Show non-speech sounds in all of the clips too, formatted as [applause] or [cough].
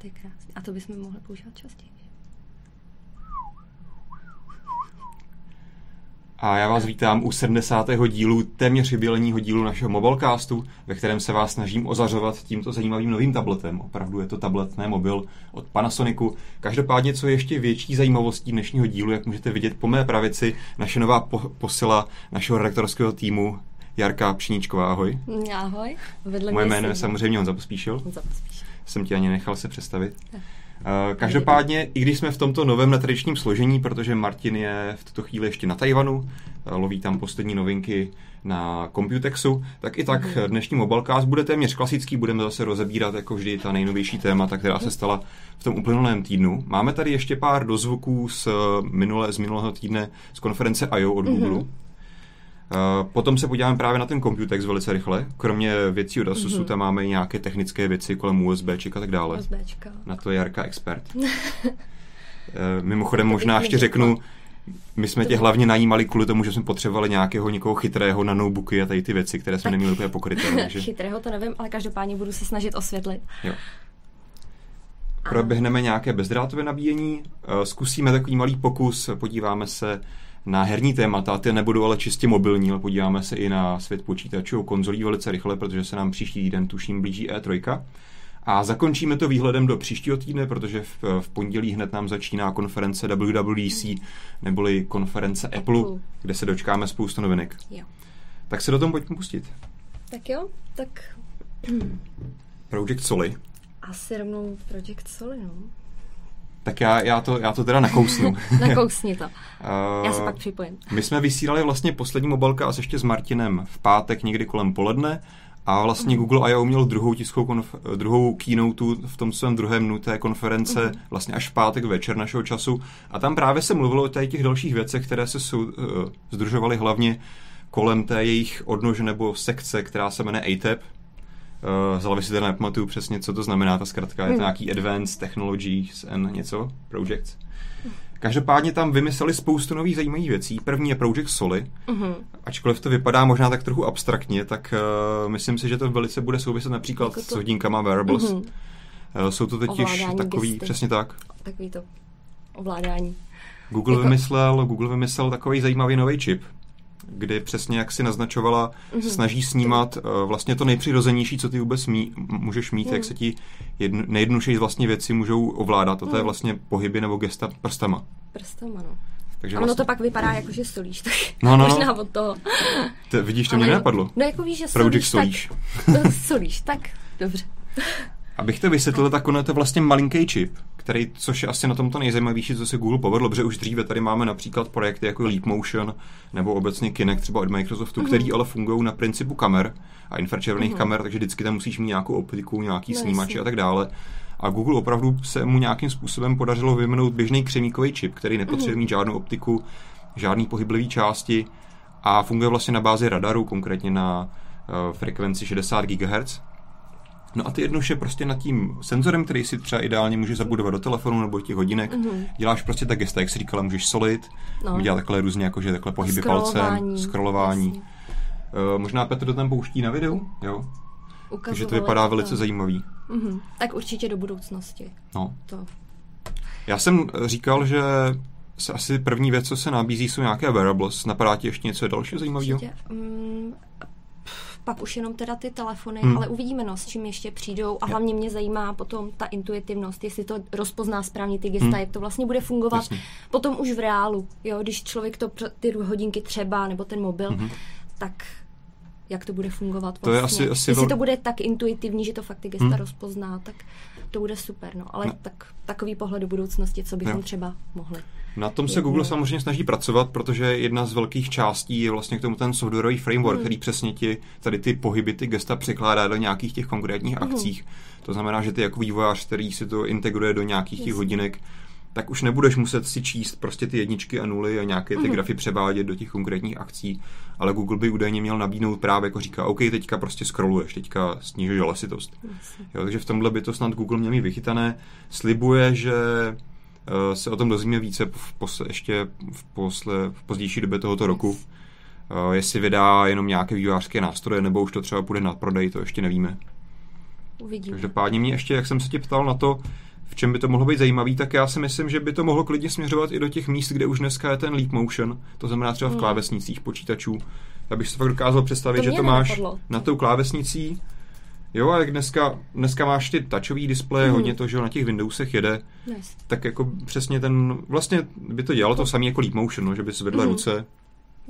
To je krásné. A to bychom mohli používat častěji. A já vás vítám u 70. dílu, téměř jubilejního dílu našeho Mobilecastu, ve kterém se vás snažím ozařovat tímto zajímavým novým tabletem. Opravdu je to tablet, ne mobil, od Panasonicu. Každopádně, co je ještě větší zajímavostí dnešního dílu, jak můžete vidět po mé pravici, naše nová po- posila našeho redaktorského týmu, Jarka Pšíničková, ahoj. Ahoj. Vedle Moje jméno je samozřejmě Honza Pospíšil. Honza Pospíšil. Jsem ti ani nechal se představit. Eh, Každopádně, i když jsme v tomto novém netradičním složení, protože Martin je v tuto chvíli ještě na Tajvanu, eh, loví tam poslední novinky na Computexu, tak i tak Mhm. dnešní Mobilecast bude téměř klasický, budeme zase rozebírat jako vždy ta nejnovější témata, která se stala v tom uplynulém týdnu. Máme tady ještě pár dozvuků z, eh, minulé, z minulého týdne z konference I.O. od Mhm. Google. Eh, Potom se podíváme právě na ten Computex velice rychle. Kromě věcí od Asusu Mhm. tam máme i nějaké technické věci kolem USB a tak dále. USBčka. Na to je Jarka expert. [laughs] Eh, Mimochodem To možná ještě řeknu, my jsme tě hlavně najímali kvůli tomu, že jsme potřebovali nějakého někoho chytrého na notebooky a tady ty věci, které jsme Tak. neměli úplně pokryté. [laughs] Takže Chytrého to nevím, ale každopádně budu se snažit osvětlit. jo. Proběhneme nějaké bezdrátové nabíjení, eh, zkusíme takový malý pokus, podíváme se na herní témata, ty nebudou ale čistě mobilní, ale podíváme se i na svět počítačů a konzolí velice rychle, protože se nám příští týden tuším blíží E3. A zakončíme to výhledem do příštího týdne, protože v, v pondělí hned nám začíná konference WWDC, neboli konference Apple, Apple. kde se dočkáme spoustu novinek. Jo. Tak se do toho pojďme pustit. Tak jo, tak Project Soli. asi rovnou Project Soli, no. Tak já, já, to, já to teda nakousnu. [laughs] Nakousni to. Já se Eh, pak připojím. My jsme vysílali vlastně poslední mobilka a ještě s Martinem v pátek někdy kolem poledne a vlastně Mhm. Google I.O. měl druhou tiskovou konf- druhou keynote v tom svém druhém dnu té konference Mhm. vlastně až v pátek večer našeho času a tam právě se mluvilo o těch dalších věcech, které se sou, uh, združovaly hlavně kolem té jejich odnože nebo sekce, která se jmenuje ATEP. Uh, z hlavy si teda nepamatuju přesně, co to znamená, ta zkratka je to Mhm. nějaký Advanced Technologies and něco, Projects. Každopádně tam vymysleli spoustu nových zajímavých věcí. První je Project Soli. Mhm. Ačkoliv to vypadá možná tak trochu abstraktně, tak uh, myslím si, že to velice bude souviset například Jako to- s hodinkama wearables. Mhm. Uh, jsou to totiž takový, gesty. přesně tak. Takový to ovládání. Google Jako- vymyslel, Google vymyslel takový zajímavý nový čip, kdy přesně jak si naznačovala, Mhm. se snaží snímat uh, vlastně to nejpřirozenější, co ty vůbec mí, můžeš mít, Mhm. jak se ti jedn, nejjednodušší vlastně věci můžou ovládat. A to je Mhm. vlastně pohyby nebo gesta prstama. Prstama, no. Takže A ono vlastně, to pak vypadá jako, že solíš, tak No, no, no. možná od toho. T- vidíš, to Ale- mě nenapadlo. No jako víš, že Project solíš, Solíš. tak... [laughs] No, solíš, tak dobře. Abych to vysvětlil, tak ono je to vlastně malinký čip, který, což je asi na tomto nejzajímavější, co se Google povedlo, protože už dříve tady máme například projekty jako Leap Motion nebo obecně Kinect třeba od Microsoftu, mm-hmm. který ale fungují na principu kamer a infračervených mm-hmm. kamer, takže vždycky tam musíš mít nějakou optiku, nějaký No, snímač jasně. a tak dále. A Google opravdu se mu nějakým způsobem podařilo vyvinout běžný křemíkový čip, který nepotřebuje mít žádnou optiku, žádný pohyblivý části a funguje vlastně na bázi radaru, konkrétně na uh, frekvenci 60 GHz. No a ty jednoduše prostě nad tím senzorem, který si třeba ideálně může zabudovat do telefonu nebo těch hodinek, Mhm. děláš prostě ta gesta, jak si říkala, můžeš solit, No. dělat takhle různě, jakože takhle pohyby palcem, Scrollování, jasně. Uh, možná Petr to tam pouští na videu, jo? Takže to Ukazovali vypadá tam. velice zajímavý. Mhm. Tak určitě do budoucnosti. No. To. Já jsem eh, říkal, že se asi první věc, co se nabízí, jsou nějaké wearables. Napadá ti ještě něco dalšího zajímavého? Určitě. Pak už jenom teda ty telefony, Hmm. hmm. ale uvidíme, no, s čím ještě přijdou. A hlavně mě zajímá potom ta intuitivnost, jestli to rozpozná správně ty gesta, Hmm. jak to vlastně bude fungovat Jasně. potom už v reálu. Jo, když člověk to, ty hodinky třeba, nebo ten mobil, Mhm. tak jak to bude fungovat To je vlastně. asi- asi Jestli vel- to bude tak intuitivní, že to fakt ty gesta Hmm. rozpozná, tak to bude super, no. Ale No. tak, takový pohled do budoucnosti, co bychom Jo. třeba mohli. Na tom se. Google samozřejmě snaží pracovat, protože jedna z velkých částí je vlastně k tomu ten softwarový framework, Hmm. který přesně ti tady ty pohyby, ty gesta překládá do nějakých těch konkrétních Mhm. akcích. To znamená, že ty jako vývojář, který si to integruje do nějakých těch hodinek, tak už nebudeš muset si číst prostě ty jedničky a nuly a nějaké ty Mhm. grafy převádět do těch konkrétních akcí, ale Google by údajně měl nabídnout právě jako říká, OK, teďka prostě scrolluješ, teďka snížíš hlasitost. Jasně. Jo, takže v tomhle by to snad Google měl mít vychytané. Slibuje, že se o tom dozvíme více v pos, ještě v, posle, v pozdější době tohoto roku. Eh, jestli vydá jenom nějaké vývojářské nástroje, nebo už to třeba půjde na prodej, to ještě nevíme. Uvidíme. Každopádně mě ještě, jak jsem se tě ptal na to, v čem by to mohlo být zajímavý, tak já si myslím, že by to mohlo klidně směřovat i do těch míst, kde už dneska je ten leap motion, to znamená třeba v Hmm. klávesnicích počítačů. Já bych si fakt dokázal představit, To že to máš nenapadlo. na tou klávesnicí, jo, a jak dneska, dneska máš ty touchový displeje, Mhm. hodně to, že jo, na těch Windowsech jede, Nice. tak jako přesně ten, vlastně by to dělalo to samé jako leap motion, no, že by zvedla Mhm. ruce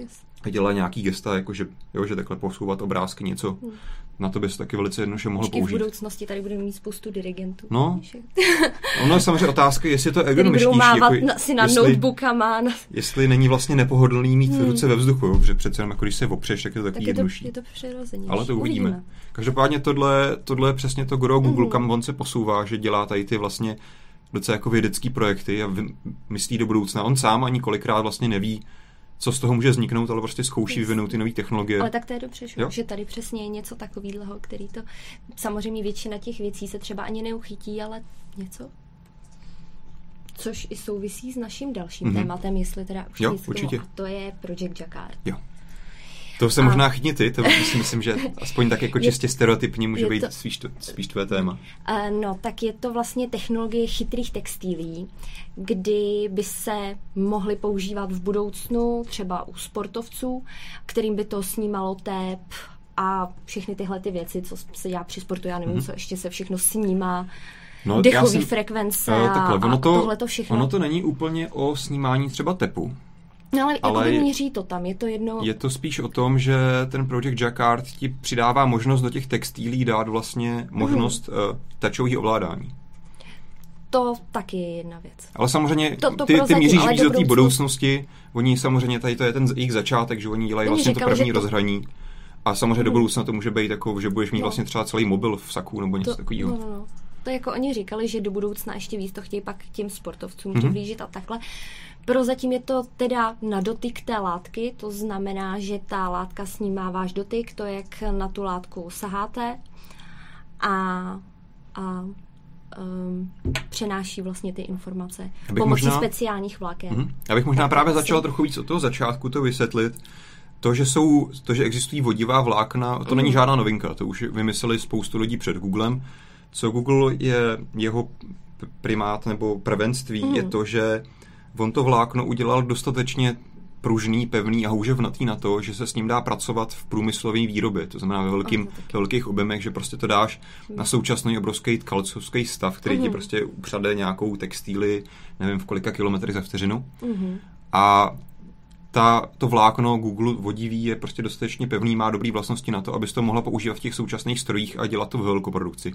Yes. a dělala nějaký gesta, jako že, jo, že takhle posouvat obrázky, něco. Hmm. Na to by se taky velice jednoduše mohlo v použít. budoucnosti tady budeme mít spoustu dirigentů. No. Ono je samozřejmě otázka, jestli to budou ergonomičtější, mávat jako, na, si na jestli, notebookama. Na... jestli není vlastně nepohodlný mít Hmm. ruce ve vzduchu, jo, protože přece jenom jako když se opřeš, tak je to Tak takový je to, jednodušší. je to přirozeně. Ale to uvidíme. Každopádně tohle, tohle je přesně to gro Google, Mhm. kam on se posouvá, že dělá tady ty vlastně docela jako vědecký projekty a myslí do budoucna. On sám ani kolikrát vlastně neví, co z toho může vzniknout, ale prostě zkouší vyvinout ty nové technologie. Ale tak to je dobře, že, Jo. že tady přesně je něco takového, který to... Samozřejmě většina těch věcí se třeba ani neuchytí, ale něco. Což i souvisí s naším dalším Mhm. mm-hmm. tématem, jestli teda už Jo, určitě. A to je Project Jacquard. Jo. To se A- možná chytni ty, to si myslím, že aspoň tak jako Je- čistě stereotypně může je být to- spíš, spíš tvé téma. Eh, No, tak je to vlastně technologie chytrých textilí, kdy by se mohly používat v budoucnu třeba u sportovců, kterým by to snímalo tep a všechny tyhle ty věci, co se dělá při sportu, já nevím, Mhm. co ještě se všechno snímá, No, já dechový jsem- frekvence a, takhle, ono a to, tohle to všechno. ono to není úplně o snímání třeba tepu. No, ale, ale ale je- měří to tam, je to jedno... Je to spíš o tom, že ten Project Jacquard ti přidává možnost do těch textilí dát vlastně možnost Mhm. uh, tačového ovládání. To taky je jedna věc. Ale samozřejmě To- to ty, ty míříš víc do té budoucnost- budoucnosti. Oni samozřejmě, tady to je ten jejich začátek, že oni dělají Oni vlastně to říkali, první že to- rozhraní. A samozřejmě do Mhm. budoucna to může být jako, že budeš mít No. vlastně třeba celý mobil v saku nebo něco To, takového. no, no, no. To jako oni říkali, že do budoucna ještě víc to chtějí pak těm sportovcům Mhm. mm-hmm. přiblížit a takhle. Prozatím je to teda na dotyk té látky, to znamená, že ta látka snímá váš dotyk, to jak na tu látku saháte a, a um, přenáší vlastně ty informace Já bych pomocí možná- speciálních vláken. Mhm. Já bych možná Tak právě začal trochu víc od toho začátku to vysvětlit. To, že jsou, to, že existují vodivá vlákna, to není Mhm. žádná novinka, to už vymysleli spoustu lidí před Googlem. Co Google je jeho primát nebo prvenství, Mhm. je to, že on to vlákno udělal dostatečně pružný, pevný a houževnatý na to, že se s ním dá pracovat v průmyslové výrobě, to znamená ve, velkým, ve velkých objemech, že prostě to dáš na současný obrovský tkalcovský stav, který ti Mhm. prostě upřade nějakou textíly, nevím v kolika kilometrech za vteřinu. Mhm. A ta, to vlákno Google vodivý je prostě dostatečně pevný, má dobré vlastnosti na to, abys to mohla používat v těch současných strojích a dělat to v velkoprodukci.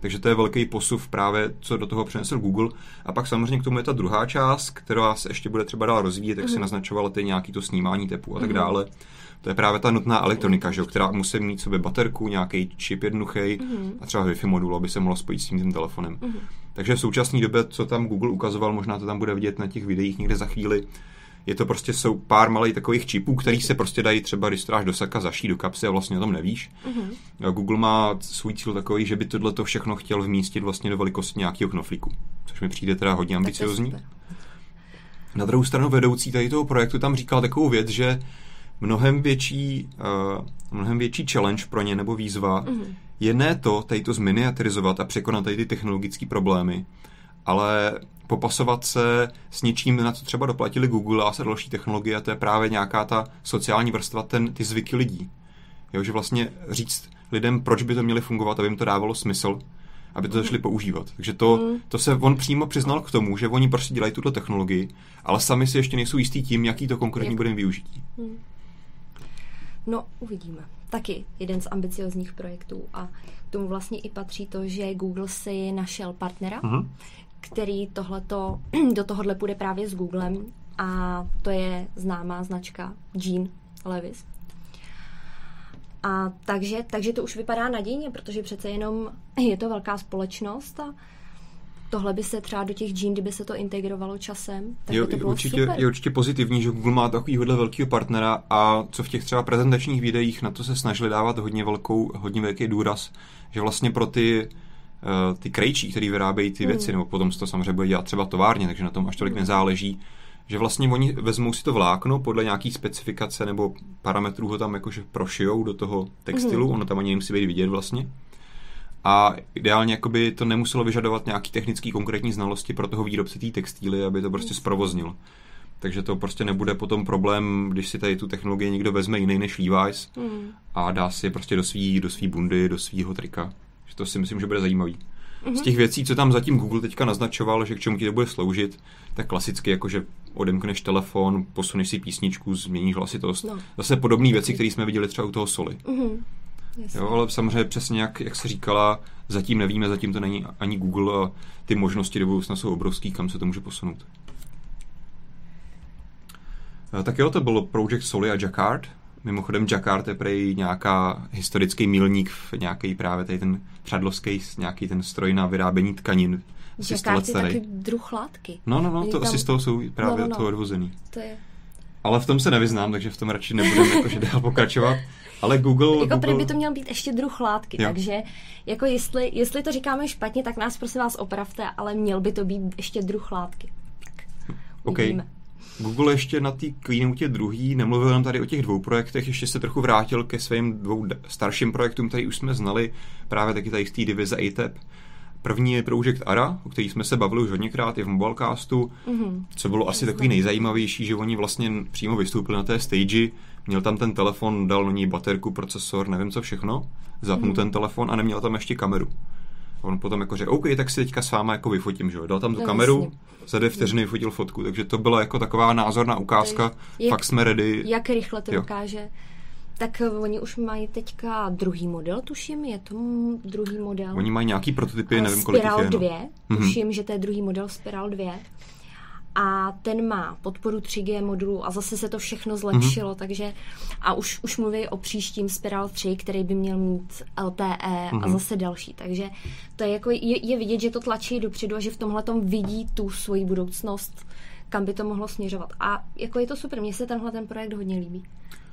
Takže to je velký posuv právě, co do toho přinesl Google. A pak samozřejmě k tomu je ta druhá část, která se ještě bude třeba dál rozvíjet, jak si Mhm. naznačovala ty nějaký to snímání tepu a tak Mhm. dále. To je právě ta nutná elektronika, že, která musí mít sobě baterku, nějaký čip jednoduchý Mhm. a třeba Wi-Fi modul, aby se mohlo spojit s tím, tím telefonem. Mhm. Takže v současné době, co tam Google ukazoval, možná to tam bude vidět na těch videích někde za chvíli, je to prostě jsou pár malých takových čipů, který se prostě dají třeba, když dáš do saka, zaší do kapsy a vlastně o tom nevíš. Mhm. A Google má svůj cíl takový, že by tohle to všechno chtěl vmístit vlastně do velikosti nějakého knoflíku, což mi přijde teda hodně ambiciozní. Na druhou stranu vedoucí tady toho projektu tam říkal takovou věc, že mnohem větší, uh, mnohem větší challenge pro ně nebo výzva Mhm. je ne to, tady to zminiaturizovat a překonat tady ty technologické problémy, ale popasovat se s něčím, na co třeba doplatili Google a se další technologie, a to je právě nějaká ta sociální vrstva, ten, ty zvyky lidí. Jo, že vlastně říct lidem, proč by to měli fungovat, aby jim to dávalo smysl, aby to začali používat. Takže to, Mhm. to se on přímo přiznal k tomu, že oni prostě dělají tuto technologii, ale sami si ještě nejsou jistí tím, jaký to konkrétní Jak- bude využití. Hmm. No, uvidíme. Taky jeden z ambiciozních projektů a k tomu vlastně i patří to, že Google si našel partnera, Mhm. Který tohleto, [clears throat] do tohohle půjde právě s Googlem a to je známá značka Jean Levis. A takže, takže to už vypadá nadějně, protože přece jenom [laughs] je to velká společnost a tohle by se třeba do těch Jean, kdyby se to integrovalo časem, tak je, by to bylo určitě, super. je určitě pozitivní, že Google má takovýhle velkého partnera a co v těch třeba prezentačních videích na to se snažili dávat hodně, velkou, hodně velký důraz, že vlastně pro ty ty krejčí, který vyrábějí ty Hmm. věci, nebo potom se to samozřejmě bude dělat třeba továrně, takže na tom až tolik nezáleží, že vlastně oni vezmou si to vlákno podle nějaký specifikace nebo parametrů ho tam jakože prošijou do toho textilu, Mhm. ono tam ani nemusí být vidět vlastně. a ideálně jakoby to nemuselo vyžadovat nějaký technický konkrétní znalosti pro toho výrobce té textíly, aby to prostě zprovoznil. Takže to prostě nebude potom problém, když si tady tu technologii někdo vezme jiný než Levi's Mm. a dá si prostě do svý, do svý bundy, do svýho trika. To si myslím, že bude zajímavý. Z Mhm. těch věcí, co tam zatím Google teďka naznačoval, že k čemu ti to bude sloužit, tak klasicky jako, že odemkneš telefon, posuneš si písničku, změníš hlasitost. No. Zase podobné věci, které jsme viděli třeba u toho Soli. Mhm. Jasně. Jo, ale samozřejmě přesně jak, jak se říkala, zatím nevíme, zatím to není ani Google a ty možnosti do budoucna jsou obrovský, kam se to může posunout. Eh, Tak jo, to bylo Project Soli a Jacquard. Mimochodem Jacquard je prej nějaká historický milník v nějaký právě tady ten předlovský, nějaký ten stroj na vyrábění tkanin. Asi 100 let Jacquard je taky druh látky. No, no, no, to tam- asi z toho jsou právě No, no, no. to odvozený. To je Ale v tom se nevyznám, takže v tom radši nebudeme [laughs] jakože dál pokračovat. Ale Google... Jako prý Google... by to měl být ještě druh látky, Jo. takže jako jestli, jestli to říkáme špatně, tak nás prosím vás opravte, ale měl by to být ještě druh látky. Tak, OK. uvidíme. Google ještě na té keynote druhý nemluvil nám tady o těch dvou projektech, ještě se trochu vrátil ke svým dvou starším projektům, který už jsme znali, právě taky tady z té divize ATEP. První je Project ARA, o který jsme se bavili už hodněkrát i v Mobilecastu, Mhm. co bylo asi takový nejzajímavější, že oni vlastně přímo vystoupili na té stage, měl tam ten telefon, dal na ní baterku, procesor, nevím co všechno, zapnul Mhm. ten telefon a neměl tam ještě kameru. On potom jako řekl, OK, tak si teďka s váma jako vyfotím, že jo. Dal tam tu No, kameru, jasně. za dvě vteřiny vyfotil fotku, takže to byla jako taková názorná ukázka, jak- fakt jsme ready. Jak rychle to Jo. dokáže. Tak eh, oni už mají teďka druhý model, tuším, je to druhý model. Oni mají nějaký prototypy, nevím kolik jich Spiral je. no. 2, Mhm. tuším, že to je druhý model Spiral 2. A ten má podporu 3G modulu a zase se to všechno zlepšilo, Mhm. takže a už, už mluví o příštím Spiral 3, který by měl mít LTE a Mhm. zase další. Takže to je, jako, je, je vidět, že to tlačí dopředu a že v tomhle vidí tu svoji budoucnost, kam by to mohlo směřovat. A jako je to super, mně se tenhle ten projekt hodně líbí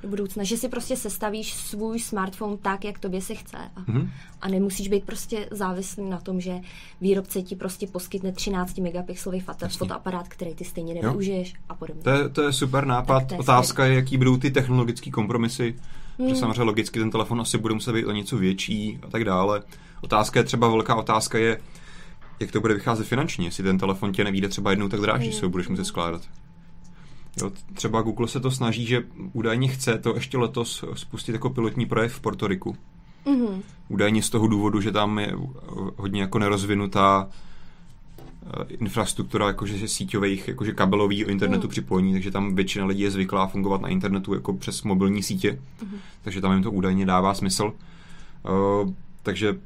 do budoucna, že si prostě sestavíš svůj smartphone tak, jak tobě se chce a, Mhm. a nemusíš být prostě závislý na tom, že výrobce ti prostě poskytne 13 megapixelový foto, fotoaparát, který ty stejně nevyužiješ a podobně. To je, to je super nápad. To je Otázka je, jaký budou ty technologické kompromisy. Hmm. Že samozřejmě logicky ten telefon asi bude muset být o něco větší a tak dále. Otázka je třeba, velká otázka je, jak to bude vycházet finančně, jestli ten telefon tě nevíde třeba jednou tak dráž, Hmm. že se ho budeš muset skládat. Jo, třeba Google se to snaží, že údajně chce to ještě letos spustit jako pilotní projekt v Portoriku. Mhm. Údajně z toho důvodu, že tam je hodně jako nerozvinutá eh, infrastruktura jakože že síťových, jakože kabelový internetu Mm. připojení, takže tam většina lidí je zvyklá fungovat na internetu jako přes mobilní sítě, Mhm. takže tam jim to údajně dává smysl. Uh, takže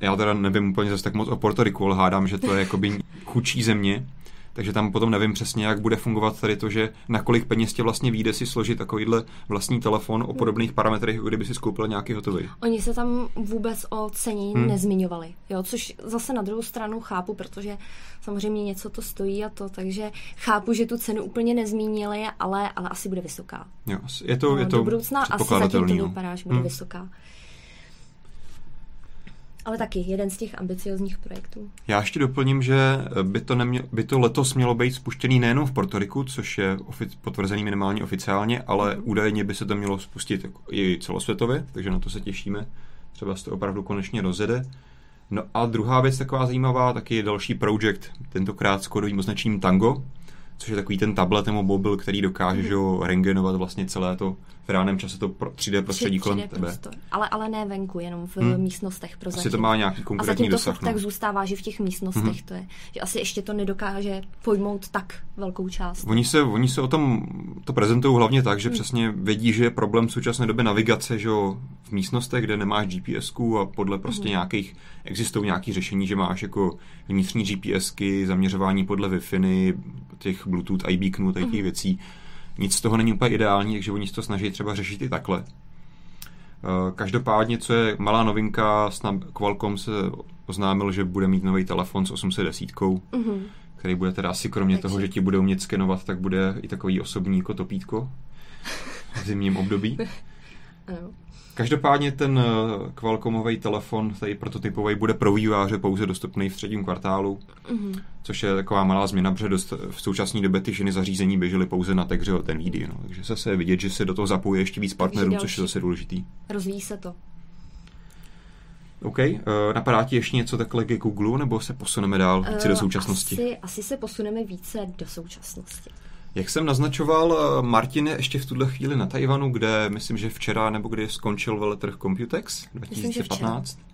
já teda nevím úplně zase tak moc o Portoriku, ale hádám, že to je jakoby chudší země, takže tam potom nevím přesně, jak bude fungovat tady to, že na kolik peněz tě vlastně vyjde si složit takovýhle vlastní telefon o podobných parametrech, jako kdyby si skoupil nějaký hotový. Oni se tam vůbec o ceně Hmm. nezmiňovali, jo, což zase na druhou stranu chápu, protože samozřejmě něco to stojí a to, takže chápu, že tu cenu úplně nezmínili, ale, ale asi bude vysoká. Jo, je to, je No, to do budoucna asi zatím to no. vypadá, že bude Hmm. vysoká. Ale taky jeden z těch ambiciozních projektů. Já ještě doplním, že by to, nemě, by to letos mělo být spuštěný nejenom v Portoriku, což je ofic, potvrzený minimálně oficiálně, ale Mhm. údajně by se to mělo spustit jako i celosvětově, takže na to se těšíme. Třeba se to opravdu konečně rozjede. No a druhá věc taková zajímavá, taky je další projekt, tentokrát s kodovým označením Tango, což je takový ten tablet nebo mobil, který dokáže že jo, rengenovat vlastně celé to v reálném čase to pro- 3D prostředí Tři- kolem 3D tebe. prostor. Ale, ale ne venku, jenom v Hmm. místnostech pro Asi zatím. to má nějaký A konkrétní zatím to dosah. no. tak zůstává, že v těch místnostech Mhm. to je. Že asi ještě to nedokáže pojmout tak velkou část. Oni se, oni se o tom to prezentují hlavně tak, že Hmm. přesně vědí, že je problém v současné době navigace, že jo, v místnostech, kde nemáš GPSku a podle prostě Mhm. nějakých, existují nějaké řešení, že máš jako vnitřní GPSky, zaměřování podle Wi-Fi, těch Bluetooth, iBeaconů, těch Mhm. věcí. Nic z toho není úplně ideální, takže oni se to snaží třeba řešit i takhle. Eh, Každopádně, co je malá novinka, snad Qualcomm se oznámil, že bude mít nový telefon s 810 Mhm. který bude teda asi kromě Takže- toho, že ti bude umět skenovat, tak bude i takový osobní jako topítko v zimním období. [laughs] Ano. Každopádně ten eh, Qualcommový telefon, tady prototypový, bude pro vývojáře pouze dostupný v třetím kvartálu, Mhm. což je taková malá změna, protože dost, v současné době ty ženy zařízení běžely pouze na Tegře o ten výdy. No. Takže zase je vidět, že se do toho zapojí ještě víc partnerů, což je zase důležitý. Rozvíjí se to. OK. Uh, napadá ti ještě něco takhle ke Google, nebo se posuneme dál více uh, do současnosti? Asi, asi se posuneme více do současnosti. Jak jsem naznačoval, Martin je ještě v tuhle chvíli na Tajvanu, kde myslím, že včera nebo kdy skončil veletrh Computex 2015. Myslím,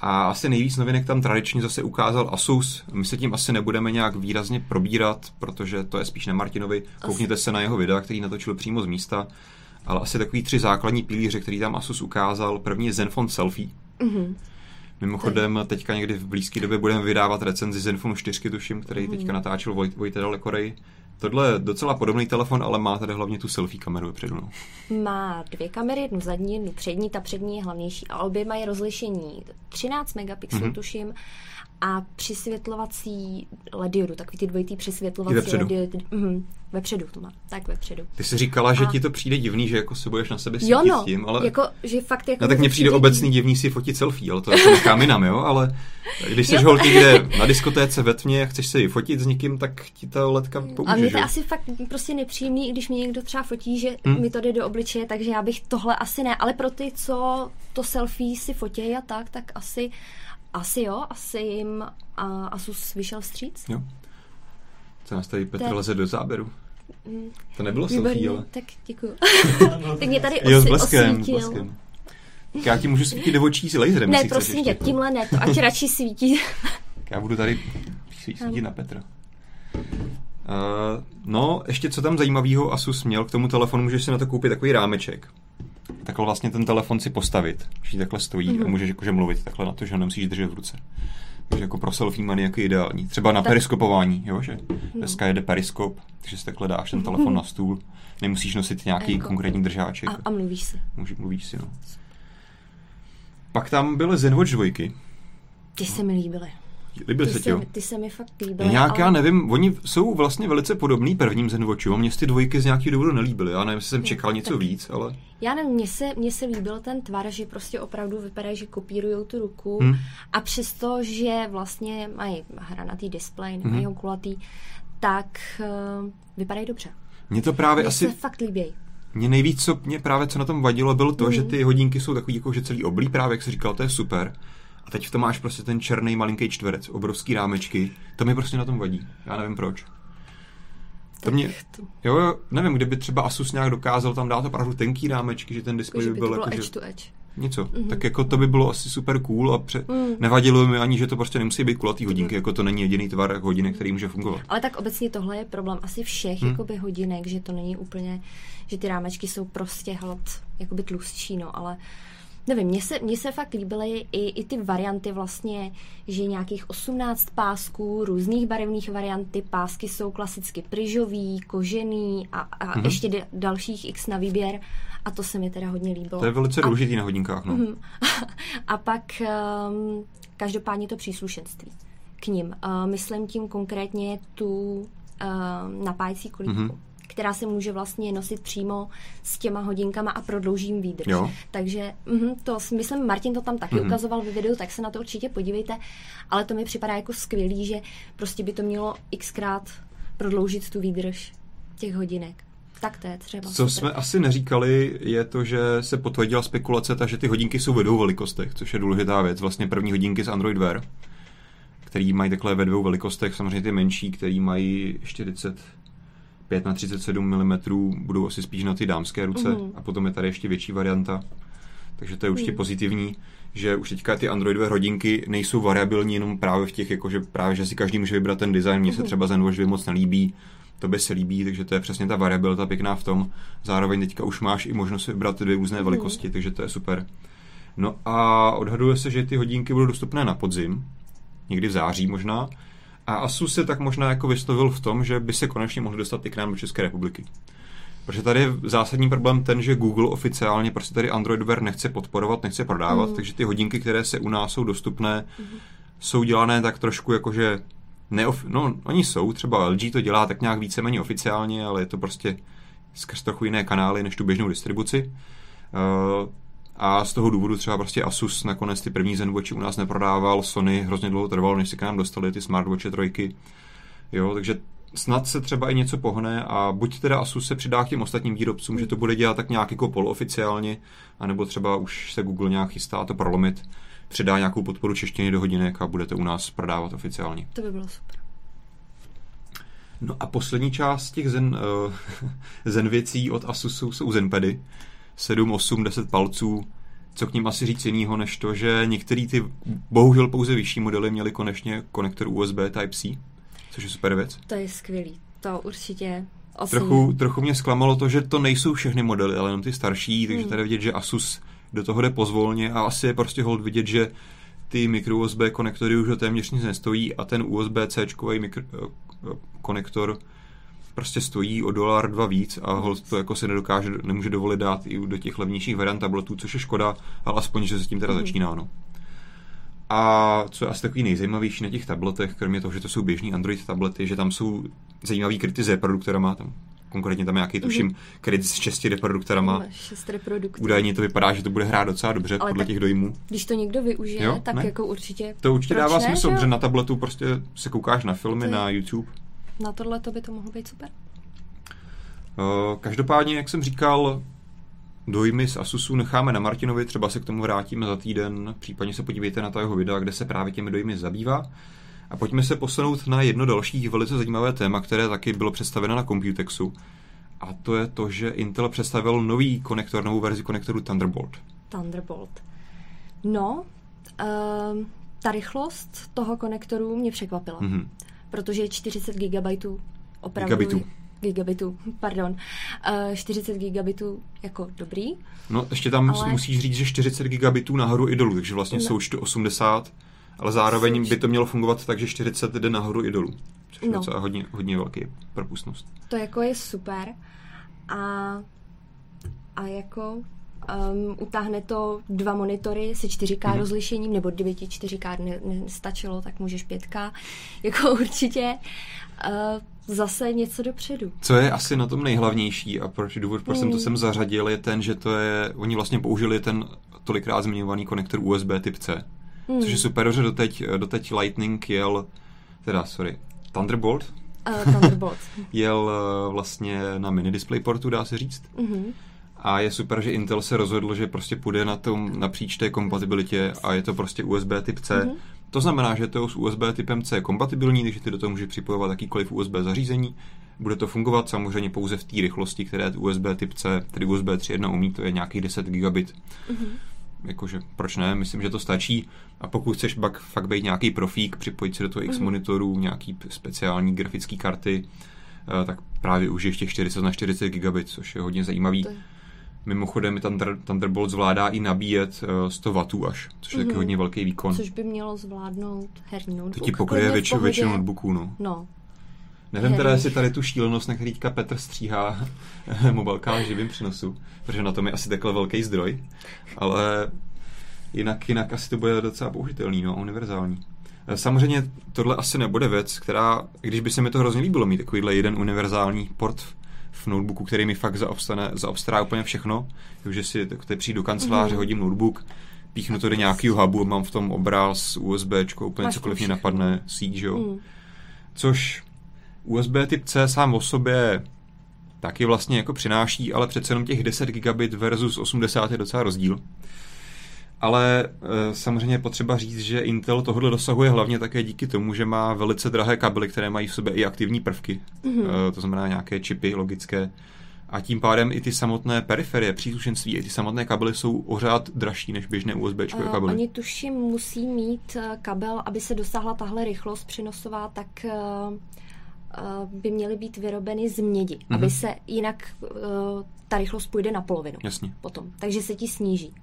a asi nejvíc novinek tam tradičně zase ukázal Asus. My se tím asi nebudeme nějak výrazně probírat, protože to je spíš na Martinovi. Koukněte se na jeho videa, který natočil přímo z místa. Ale asi takový tři základní pilíře, který tam Asus ukázal. První je Zenfone Selfie. Mm-hmm. Mimochodem, teďka někdy v blízké době budeme vydávat recenzi Zenfone 4, tuším, který teďka mhm. natáčel Vojt, Vojteda Lekorej. Tohle je docela podobný telefon, ale má tady hlavně tu selfie kameru předu. No. Má dvě kamery, jednu zadní, jednu přední, ta přední je hlavnější a obě mají rozlišení 13 megapixelů, mm-hmm. tuším, a přisvětlovací lediodu, takový ty dvojitý přisvětlovací lediodu. Mhm, vepředu to má, tak vepředu. Ty jsi říkala, že a... ti to přijde divný, že jako se budeš na sebe jo, no, tím, ale... jako, že fakt jako... No, tak mně přijde obecný divný si fotit selfie, ale to jako nechám jinam, jo, ale když jsi holky kde na diskotéce ve tmě a chceš se ji fotit s někým, tak ti ta ledka pomůže, A mě to je asi fakt prostě nepříjemný, když mě někdo třeba fotí, že hmm? mi to jde do obličeje, takže já bych tohle asi ne, ale pro ty, co to selfie si fotějí a tak, tak asi asi jo, asi jim a Asus vyšel vstříc. Jo. Co nás tady Petr Te... leze do záběru? Mm. To nebylo Výborný, selfie, ale... Tak děkuju. [laughs] tak mě tady jo, s bleskem, osvítil. Bleskem. Já ti můžu svítit do očí s laserem. Ne, prosím tě, tímhle ne, to ať radši svítí. já budu tady svítit na Petra. Uh, no, ještě co tam zajímavého Asus měl k tomu telefonu, můžeš si na to koupit takový rámeček takhle vlastně ten telefon si postavit, že takhle stojí mm-hmm. a mhm. můžeš jakože mluvit takhle na to, že ho nemusíš držet v ruce. Takže jako pro selfie man jako ideální. Třeba na tak. periskopování, jo, že no. dneska jede periskop, takže si takhle dáš ten telefon mm-hmm. na stůl, nemusíš nosit nějaký jako. konkrétní držáček. A, a mluvíš si. Může, mluvíš si, no. Pak tam byly Zenwatch 2. Ty se mi líbily. Líbil se ti, Ty se mi fakt líbily. Nějak, ale... já nevím, oni jsou vlastně velice podobný prvním Zenwatchu. Mně ty dvojky z nějakého důvodu nelíbily. Já nevím, jestli jsem čekal něco tak. víc, ale... Já nevím, mně se, mně se líbil ten tvar, že prostě opravdu vypadá, že kopírují tu ruku hmm. a přesto, že vlastně mají hranatý displej, nemají hmm. ho kulatý, tak uh, vypadají dobře. Mně to právě mně asi... se fakt líbí. Mně nejvíc, co mě právě co na tom vadilo, bylo to, mm. že ty hodinky jsou takový jako, že celý oblí právě, jak jsi říkal, to je super. A teď v tom máš prostě ten černý malinký čtverec, obrovský rámečky. To mi prostě na tom vadí. Já nevím proč. To mě, jo, jo, nevím, kdyby třeba Asus nějak dokázal tam dát opravdu tenký rámečky, že ten displej by byl jako, edge to edge. Něco. Mm-hmm. Tak jako to by bylo asi super cool a pře- mm. nevadilo mi ani, že to prostě nemusí být kulatý hodinky, mm. jako to není jediný tvar jako hodinek, který může fungovat. Ale tak obecně tohle je problém asi všech mm. jakoby hodinek, že to není úplně, že ty rámečky jsou prostě hlad, jakoby tlustší, no, ale uh, nevím, mně se, mně se fakt líbily i, i ty varianty vlastně, že nějakých 18 pásků, různých barevných variant, ty pásky jsou klasicky pryžový, kožený a, a mm-hmm. ještě d- dalších x na výběr a to se mi teda hodně líbilo. To je velice a, důležitý na hodinkách, no. Mm-hmm. [laughs] a pak um, každopádně to příslušenství k ním. Uh, myslím tím konkrétně tu uh, napájecí kolívku. Mm-hmm která se může vlastně nosit přímo s těma hodinkama a prodloužím výdrž. Jo. Takže mm, to myslím, Martin to tam taky mm-hmm. ukazoval ve videu, tak se na to určitě podívejte, ale to mi připadá jako skvělý, že prostě by to mělo xkrát prodloužit tu výdrž těch hodinek. Tak to je třeba. Co super. jsme asi neříkali, je to, že se potvrdila spekulace, ta, že ty hodinky jsou ve dvou velikostech, což je důležitá věc. Vlastně první hodinky z Android Wear, který mají takhle ve dvou velikostech, samozřejmě ty menší, který mají 40 5 na 37 mm budou asi spíš na ty dámské ruce mm. a potom je tady ještě větší varianta. Takže to je určitě mm. pozitivní, že už teďka ty Androidové hodinky nejsou variabilní jenom právě v těch, jakože právě, že si každý může vybrat ten design. Mně se mhm. třeba Zenwatch 2 moc nelíbí, to by se líbí, takže to je přesně ta variabilita pěkná v tom. Zároveň teďka už máš i možnost vybrat dvě různé mm. velikosti, takže to je super. No a odhaduje se, že ty hodinky budou dostupné na podzim, někdy v září možná, a Asus se tak možná jako vyslovil v tom, že by se konečně mohl dostat i k nám do České republiky. Protože tady je zásadní problém ten, že Google oficiálně prostě tady Android Wear nechce podporovat, nechce prodávat, mm. takže ty hodinky, které se u nás jsou dostupné, mm. jsou dělané tak trošku jakože neof- no, oni jsou, třeba LG to dělá tak nějak víceméně oficiálně, ale je to prostě skrz trochu jiné kanály než tu běžnou distribuci. Uh, a z toho důvodu třeba prostě Asus nakonec ty první Zenwatchy u nás neprodával, Sony hrozně dlouho trvalo, než se k nám dostali ty smartwatche trojky. Jo, takže snad se třeba i něco pohne a buď teda Asus se přidá k těm ostatním výrobcům, že to bude dělat tak nějak jako polooficiálně, anebo třeba už se Google nějak chystá to prolomit, přidá nějakou podporu češtiny do hodinek a budete u nás prodávat oficiálně. To by bylo super. No a poslední část těch zen, uh, [laughs] zen věcí od Asusu jsou zenpady. 7, 8, 10 palců. Co k ním asi říct jinýho, než to, že některý ty bohužel pouze vyšší modely měly konečně konektor USB Type-C, což je super věc. To je skvělý. To určitě Trochu, trochu mě zklamalo to, že to nejsou všechny modely, ale jenom ty starší, takže hmm. tady vidět, že Asus do toho jde pozvolně a asi je prostě hold vidět, že ty micro USB konektory už ho téměř nic nestojí a ten USB-C mikro, eh, konektor prostě stojí o dolar dva víc a hold to jako se nedokáže, nemůže dovolit dát i do těch levnějších variant tabletů, což je škoda, ale aspoň, že se s tím teda mm. začíná, no. A co je asi takový nejzajímavější na těch tabletech, kromě toho, že to jsou běžní Android tablety, že tam jsou zajímavý kryty s reproduktorama, tam konkrétně tam nějaký, tuším, mm-hmm. kryt s šesti reproduktorama. Šest reproduktorů. Údajně to vypadá, že to bude hrát docela dobře Ale podle těch dojmů. Když to někdo využije, jo? tak ne? jako určitě. To určitě dává ne, smysl, že na tabletu prostě se koukáš na filmy, na YouTube. Na tohle to by to mohlo být super. Uh, každopádně, jak jsem říkal, dojmy z Asusu necháme na Martinovi, třeba se k tomu vrátíme za týden, případně se podívejte na ta jeho videa, kde se právě těmi dojmy zabývá. A pojďme se posunout na jedno další velice zajímavé téma, které taky bylo představeno na Computexu. A to je to, že Intel představil nový konektor, novou verzi konektoru Thunderbolt. Thunderbolt. No, uh, ta rychlost toho konektoru mě překvapila. Mm-hmm. Protože 40 GB opravdu... Gigabitů gigabitů, [laughs] pardon, uh, eh, 40 gigabitů jako dobrý. No, ještě tam ale... musíš říct, že 40 gigabitů nahoru i dolů, takže vlastně no. součtu 80, ale zároveň Souč... by to mělo fungovat tak, že 40 jde nahoru i dolů, což no. je docela hodně, hodně velký propustnost. To jako je super a, a jako um, utáhne to dva monitory se 4K mm-hmm. rozlišením, nebo kdyby ti 4K nestačilo, tak můžeš 5K. [laughs] Jako určitě uh, zase něco dopředu. Co je asi na tom nejhlavnější a proč důvod, proč mm. jsem to sem zařadil, je ten, že to je, oni vlastně použili ten tolikrát zmiňovaný konektor USB typ C. Mm. Což je super, že doteď, doteď Lightning jel, teda, sorry, Thunderbolt, Uh, Thunderbolt. [laughs] jel uh, vlastně na mini DisplayPortu, dá se říct. Mm-hmm. A je super, že Intel se rozhodl, že prostě půjde na tom napříč té kompatibilitě a je to prostě USB typ C. Mm-hmm. To znamená, že to je s USB typem C kompatibilní, takže ty do toho může připojovat jakýkoliv USB zařízení. Bude to fungovat samozřejmě pouze v té rychlosti, které USB typ C, tedy USB 3.1 umí, to je nějakých 10 gigabit. Mm-hmm. Jakože, proč ne? Myslím, že to stačí. A pokud chceš bak, fakt být nějaký profík, připojit si do toho X mm-hmm. monitoru, nějaký speciální grafické karty, eh, tak právě už ještě 40 na 40 gigabit, což je hodně zajímavý. To je Mimochodem Thunder, Thunderbolt zvládá i nabíjet 100 uh, W až, což je mm-hmm. taky mhm. hodně velký výkon. Což by mělo zvládnout herní notebook. To ti pokryje většinu, většinu notebooků, no. no. Nevím herní. teda, jestli tady tu šílenost, na kterýka Petr stříhá mobilka živým přenosu, protože na tom je asi takhle velký zdroj, ale jinak, jinak asi to bude docela použitelný, no, univerzální. Eh, samozřejmě tohle asi nebude věc, která, když by se mi to hrozně líbilo mít takovýhle jeden univerzální port v notebooku, který mi fakt zaobstane, zaobstará úplně všechno. Takže si tak přijdu do kanceláře, mm-hmm. hodím notebook, píchnu to do nějakého hubu, mám v tom obraz, USB, úplně Máš cokoliv mě napadne, síť, jo. Mm. Což USB typ C sám o sobě taky vlastně jako přináší, ale přece jenom těch 10 gigabit versus 80 je docela rozdíl. Ale e, samozřejmě je potřeba říct, že Intel tohle dosahuje hlavně také díky tomu, že má velice drahé kabely, které mají v sobě i aktivní prvky. Mm-hmm. To znamená nějaké čipy logické. A tím pádem i ty samotné periferie, příslušenství, i ty samotné kabely jsou ořád dražší než běžné USB uh, kabely. Oni tuším musí mít kabel, aby se dosáhla tahle rychlost přenosová, tak uh, by měly být vyrobeny z mědi, mm-hmm. aby se jinak uh, ta rychlost půjde na polovinu. Jasně. Potom. Takže se ti sníží.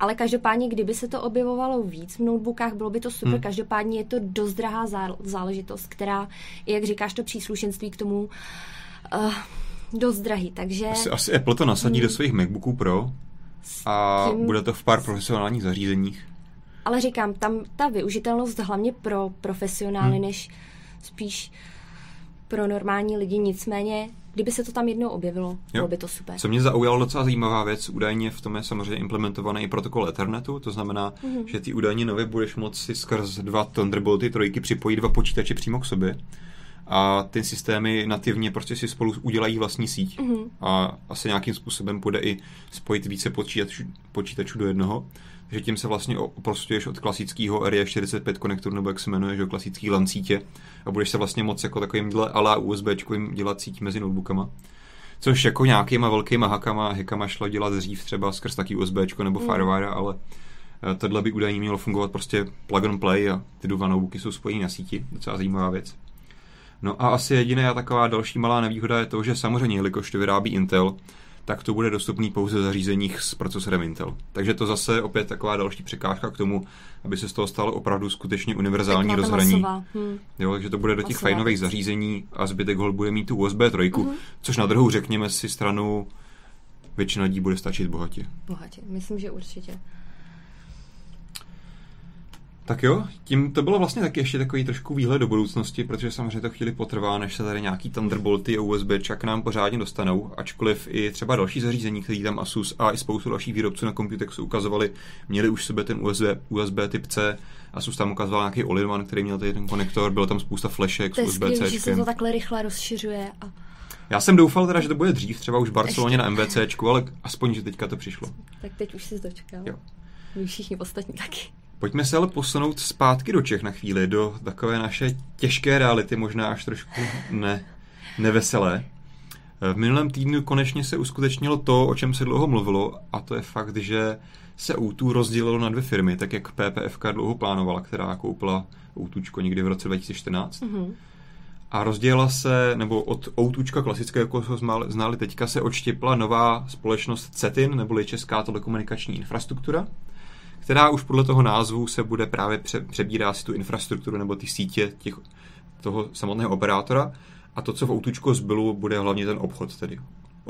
Ale každopádně, kdyby se to objevovalo víc v notebookách, bylo by to super. Hmm. Každopádně je to dost drahá záležitost, která, jak říkáš, to příslušenství k tomu uh, dost drahý. Takže... Asi, asi Apple to nasadí hmm. do svých MacBooků Pro a tím... bude to v pár profesionálních zařízeních. Ale říkám, tam ta využitelnost hlavně pro profesionály, hmm. než spíš pro normální lidi. Nicméně Kdyby se to tam jednou objevilo, jo. bylo by to super. Co mě zaujalo docela zajímavá věc, údajně v tom je samozřejmě implementovaný i protokol Ethernetu, to znamená, mm-hmm. že ty údajně nově budeš moci skrz dva Thunderbolty trojky připojit dva počítače přímo k sobě. a ty systémy nativně prostě si spolu udělají vlastní síť mm-hmm. a asi nějakým způsobem půjde i spojit více počítačů, počítačů do jednoho. Takže tím se vlastně oprostuješ od klasického RE45 konektoru, nebo jak se jmenuje, že klasický LAN sítě a budeš se vlastně moc jako takovým ala USB dělat síť mezi notebookama. Což jako nějakýma velkýma hakama, hekama šlo dělat dřív třeba skrz taky USB nebo mm. Firewire, ale eh, tohle by údajně mělo fungovat prostě plug and play a ty dva notebooky jsou spojení na síti. Docela zajímavá věc. No a asi jediná taková další malá nevýhoda je to, že samozřejmě, jelikož to vyrábí Intel, tak to bude dostupný pouze v zařízeních s procesorem Intel. Takže to zase opět taková další překážka k tomu, aby se z toho stalo opravdu skutečně univerzální rozhraní. Hmm. Jo, takže to bude do těch fajnových zařízení a zbytek hol bude mít tu USB 3, uh-huh. což na druhou řekněme si stranu většina lidí bude stačit bohatě. Bohatě, myslím, že určitě. Tak jo, tím to bylo vlastně taky ještě takový trošku výhled do budoucnosti, protože samozřejmě to chvíli potrvá, než se tady nějaký Thunderbolty a USB k nám pořádně dostanou, ačkoliv i třeba další zařízení, který tam Asus a i spoustu dalších výrobců na Computex ukazovali, měli už sebe ten USB, USB typ C, Asus tam ukazoval nějaký all který měl tady ten konektor, bylo tam spousta flashek s USB C. že se to takhle rychle rozšiřuje a já jsem doufal teda, že to bude dřív, třeba už v Barceloně na MVCčku, ale aspoň, že teďka to přišlo. Tak teď už si dočkal. Jo. My všichni ostatní taky. Pojďme se ale posunout zpátky do Čech na chvíli, do takové naše těžké reality, možná až trošku ne, neveselé. V minulém týdnu konečně se uskutečnilo to, o čem se dlouho mluvilo, a to je fakt, že se O2 rozdělilo na dvě firmy, tak jak PPFK dlouho plánovala, která koupila O2 někdy v roce 2014. Mm-hmm. A rozdělila se, nebo od O2 klasické, jako ho znali teďka, se odštěpla nová společnost CETIN, neboli Česká telekomunikační infrastruktura, která už podle toho názvu se bude právě pře- přebírá si tu infrastrukturu nebo ty sítě těch, toho samotného operátora a to, co v Outučko zbylo, bude hlavně ten obchod tedy.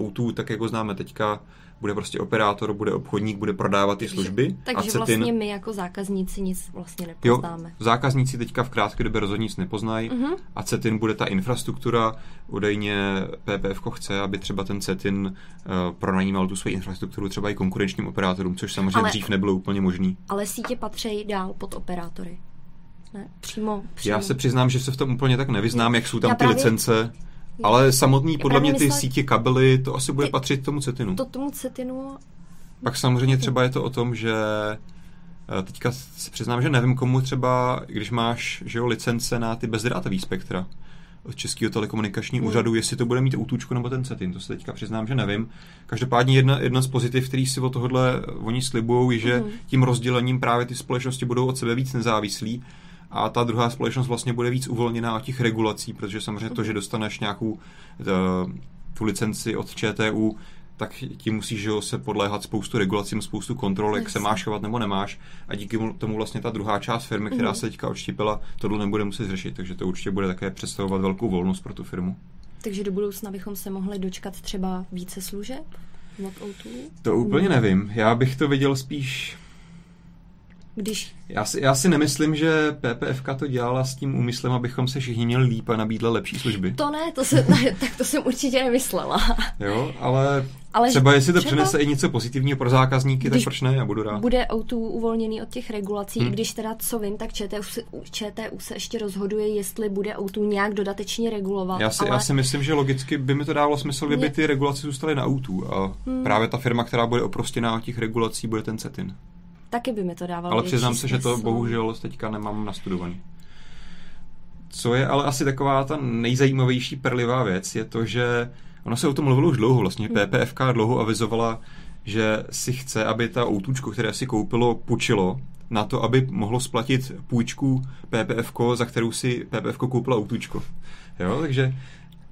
Outu, tak jako známe teďka, bude prostě operátor, bude obchodník, bude prodávat ty služby. Takže a Cetin, vlastně my jako zákazníci nic vlastně nepoznáme. Jo, zákazníci teďka v krátké době rozhodně nic nepoznají uh-huh. a Cetin bude ta infrastruktura. Údajně PPF chce, aby třeba ten Cetin uh, pronajímal tu svoji infrastrukturu třeba i konkurenčním operátorům, což samozřejmě ale, dřív nebylo úplně možné. Ale sítě patří dál pod operátory. Ne, přímo, přímo. Já se přiznám, že se v tom úplně tak nevyznám, jak jsou tam Já ty právě... licence. Ale samotný, podle mě, ty sítě kabely, to asi bude ty, patřit tomu cetinu. To tomu cetinu. Pak samozřejmě třeba je to o tom, že eh, teďka se přiznám, že nevím komu třeba, když máš že jo, licence na ty bezdrátový spektra od Českého telekomunikačního hmm. úřadu, jestli to bude mít útučku nebo ten cetin, to se teďka přiznám, že nevím. Každopádně jedna, jedna z pozitiv, který si o tohle oni slibují, je, že hmm. tím rozdělením právě ty společnosti budou od sebe víc nezávislí a ta druhá společnost vlastně bude víc uvolněná od těch regulací, protože samozřejmě to, že dostaneš nějakou eh, tu licenci od ČTU, tak ti musíš že se podléhat spoustu regulacím, spoustu kontrol, jak se máš chovat nebo nemáš. A díky tomu vlastně ta druhá část firmy, která mhm. se teďka odštípila, tohle nebude muset řešit. Takže to určitě bude také představovat velkou volnost pro tu firmu. Takže do budoucna bychom se mohli dočkat třeba více služeb O2? To úplně nevím. Já bych to viděl spíš když... Já si, já si nemyslím, že PPFK to dělala s tím úmyslem, abychom se všichni měli líp a nabídla lepší služby. To ne, to se, ne, [laughs] tak to jsem určitě nemyslela. Jo, ale, ale třeba jestli to třeba, přinese i něco pozitivního pro zákazníky, tak proč ne, já budu rád. Bude auto uvolněný od těch regulací, hmm. i když teda co vím, tak ČTU se, ČTU se ještě rozhoduje, jestli bude auto nějak dodatečně regulovat. Já si, ale... já si myslím, že logicky by mi to dávalo smysl, kdyby ty regulace zůstaly na autu a hmm. právě ta firma, která bude oprostěná od těch regulací, bude ten CETIN. Taky by mi to dávalo Ale přiznám se, že to bohužel teďka nemám nastudovaný. Co je ale asi taková ta nejzajímavější perlivá věc, je to, že ono se o tom mluvilo už dlouho. Vlastně hmm. PPFK dlouho avizovala, že si chce, aby ta outučko, které si koupilo, půjčilo na to, aby mohlo splatit půjčku PPFK, za kterou si PPFK koupila outučko. Jo, takže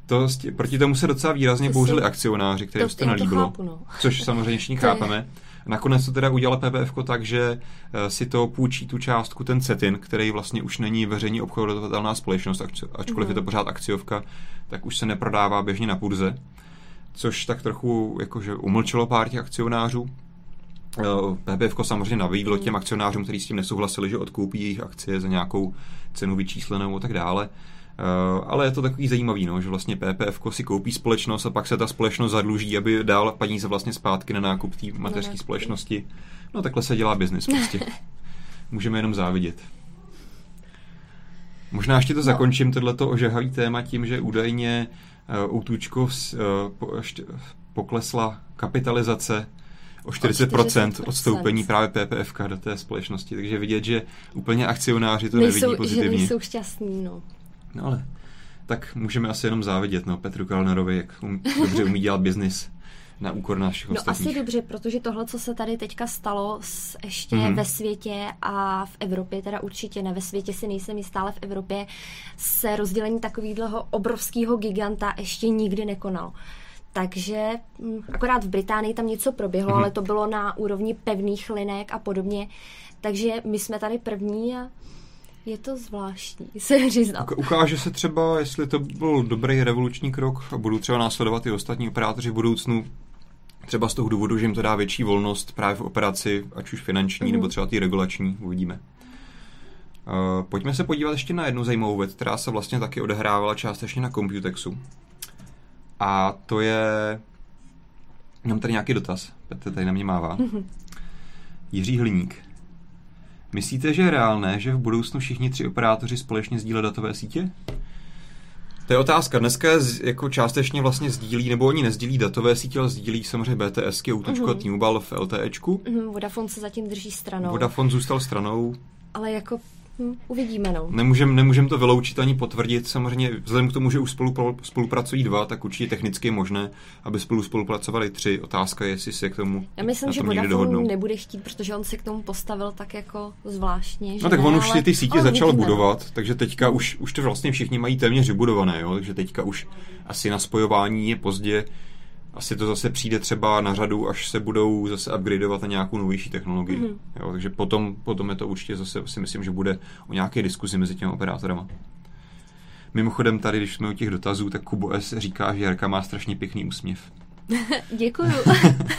to, proti tomu se docela výrazně to bouřili akcionáři, kterým to, to nelíbilo. Chápu, no. Což samozřejmě všichni [laughs] chápeme. Nakonec to teda udělala PPF tak, že eh, si to půjčí tu částku ten CETIN, který vlastně už není veřejně obchodovatelná společnost, ačkoliv je to mhm. pořád akciovka, tak už se neprodává běžně na burze, což tak trochu jakože umlčelo pár těch akcionářů. Eh, PPF samozřejmě navídlo těm akcionářům, kteří s tím nesouhlasili, že odkoupí jejich akcie za nějakou cenu vyčíslenou a tak dále. Uh, ale je to takový zajímavý, no, že vlastně PPF si koupí společnost a pak se ta společnost zadluží, aby dál peníze vlastně zpátky na nákup té mateřské společnosti. No takhle se dělá biznis prostě. [laughs] Můžeme jenom závidět. Možná ještě to no. zakončím, tohleto ožehavý téma tím, že údajně uh, u Tučkov uh, po, poklesla kapitalizace o 40%, 40%. odstoupení právě PPFK do té společnosti. Takže vidět, že úplně akcionáři to nejsou, nevidí pozitivně. Že nejsou šťastní, no. No ale tak můžeme asi jenom závidět, no, Petru Kalnerovi, jak um, dobře umí dělat biznis na úkor našich no ostatních. asi dobře, protože tohle, co se tady teďka stalo s, ještě mm-hmm. ve světě a v Evropě, teda určitě ne, ve světě si nejsem jistá, ale v Evropě se rozdělení takového obrovského giganta ještě nikdy nekonalo. Takže hm, akorát v Británii tam něco proběhlo, mm-hmm. ale to bylo na úrovni pevných linek a podobně. Takže my jsme tady první a je to zvláštní, [laughs] se přiznám. Ukáže se třeba, jestli to byl dobrý revoluční krok a budou třeba následovat i ostatní operátoři v budoucnu, třeba z toho důvodu, že jim to dá větší volnost právě v operaci, ať už finanční, mm. nebo třeba ty regulační, uvidíme. Uh, pojďme se podívat ještě na jednu zajímavou věc, která se vlastně taky odehrávala částečně na Computexu. A to je... Mám tady nějaký dotaz. Petr tady na mě mává. Mm-hmm. Jiří Hliník. Myslíte, že je reálné, že v budoucnu všichni tři operátoři společně sdílí datové sítě? To je otázka. Dneska jako částečně vlastně sdílí, nebo oni nezdílí datové sítě, ale sdílí samozřejmě BTSky, Outočko uh-huh. T-Mobile v LTEčku. Uh-huh. Vodafone se zatím drží stranou. Vodafone zůstal stranou. Ale jako Hm, uvidíme, no. Nemůžeme nemůžem to vyloučit ani potvrdit. Samozřejmě vzhledem k tomu, že už spolu, spolupracují dva, tak určitě technicky je možné, aby spolu spolupracovali tři. Otázka je, jestli se k tomu Já myslím, že Vodafone nebude chtít, protože on se k tomu postavil tak jako zvláštně. Že no tak ne, on už ale... ty sítě začal uvidíme, no. budovat, no. takže teďka už, už to vlastně všichni mají téměř vybudované, jo? takže teďka už asi na spojování je pozdě asi to zase přijde třeba na řadu, až se budou zase upgradeovat na nějakou novější technologii. Mm-hmm. Jo, takže potom, potom je to určitě zase si myslím, že bude o nějaké diskuzi mezi těmi operátorama. Mimochodem tady, když jsme u těch dotazů, tak Kubo S. říká, že Jarka má strašně pěkný úsměv. [laughs] děkuju.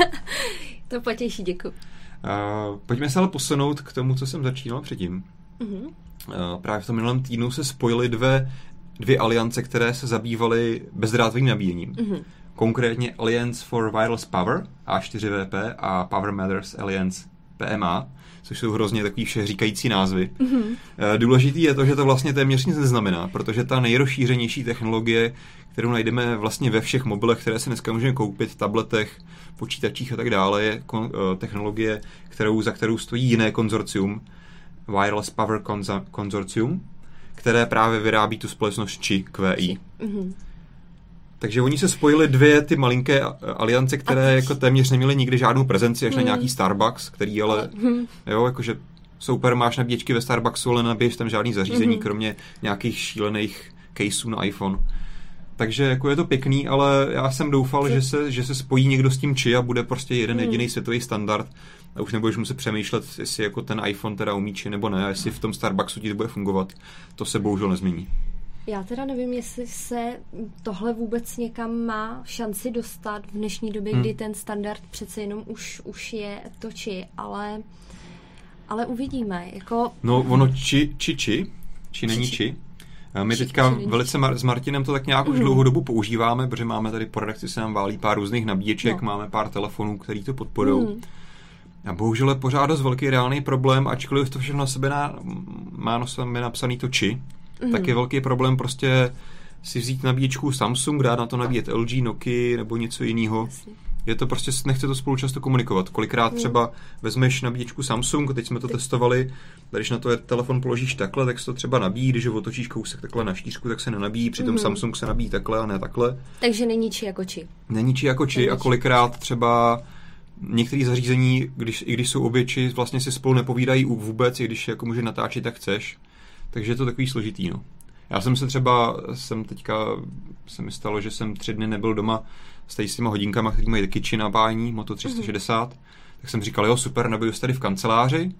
[laughs] to potěší, děkuju. Uh, pojďme se ale posunout k tomu, co jsem začínal předtím. Mm-hmm. Uh, právě v tom minulém týdnu se spojily dvě, dvě aliance, které se zabývaly bezdrátovým nabíjením. Mm-hmm konkrétně Alliance for Wireless Power, A4VP a Power Matters Alliance PMA, což jsou hrozně takový vše říkající názvy. Mm-hmm. Důležitý je to, že to vlastně téměř nic neznamená, protože ta nejrozšířenější technologie, kterou najdeme vlastně ve všech mobilech, které si dneska můžeme koupit, tabletech, počítačích a tak dále, je kon- eh, technologie, kterou, za kterou stojí jiné konzorcium, Wireless Power Consortium, které právě vyrábí tu společnost ČI, QI. Mm-hmm. Takže oni se spojili dvě ty malinké aliance, které jako téměř neměly nikdy žádnou prezenci, až hmm. na nějaký Starbucks, který ale, hmm. jo, jakože super, máš nabíječky ve Starbucksu, ale nabiješ tam žádný zařízení, hmm. kromě nějakých šílených caseů na iPhone. Takže jako je to pěkný, ale já jsem doufal, že se, že se spojí někdo s tím či a bude prostě jeden hmm. jediný světový standard a už nebudeš muset přemýšlet, jestli jako ten iPhone teda umí či nebo ne, a jestli v tom Starbucksu ti to bude fungovat. To se bohužel nezmění. Já teda nevím, jestli se tohle vůbec někam má šanci dostat v dnešní době, hmm. kdy ten standard přece jenom už, už je toči, ale, ale uvidíme. Jako... No ono či, či, či, či není či. či. My či, teďka či, velice Mar- s Martinem to tak nějak už mm. dlouhou dobu používáme, protože máme tady po redakci se nám válí pár různých nabíječek, no. máme pár telefonů, který to podporují. Mm. A bohužel je pořád dost velký reálný problém, ačkoliv to všechno na sebe na, má na sebe napsaný to či, mm. tak je velký problém prostě si vzít nabíječku Samsung, dát na to nabíjet LG, Nokia nebo něco jiného. Je to prostě, nechce to spolu často komunikovat. Kolikrát mm. třeba vezmeš nabíječku Samsung, teď jsme to testovali, když na to telefon položíš takhle, tak se to třeba nabíjí, když ho otočíš kousek takhle na štířku, tak se nenabíjí, přitom mm. Samsung se nabíjí takhle a ne takhle. Takže není či jako či. Není či jako či a kolikrát třeba některé zařízení, když, i když jsou obě či, vlastně si spolu nepovídají vůbec, i když jako může natáčet, tak chceš. Takže je to takový složitý, no. Já jsem se třeba, jsem teďka, se mi stalo, že jsem tři dny nebyl doma s, s těma hodinkama, který mají taky či nabájení, Moto 360, mm-hmm. tak jsem říkal, jo, super, nabiju se tady v kanceláři,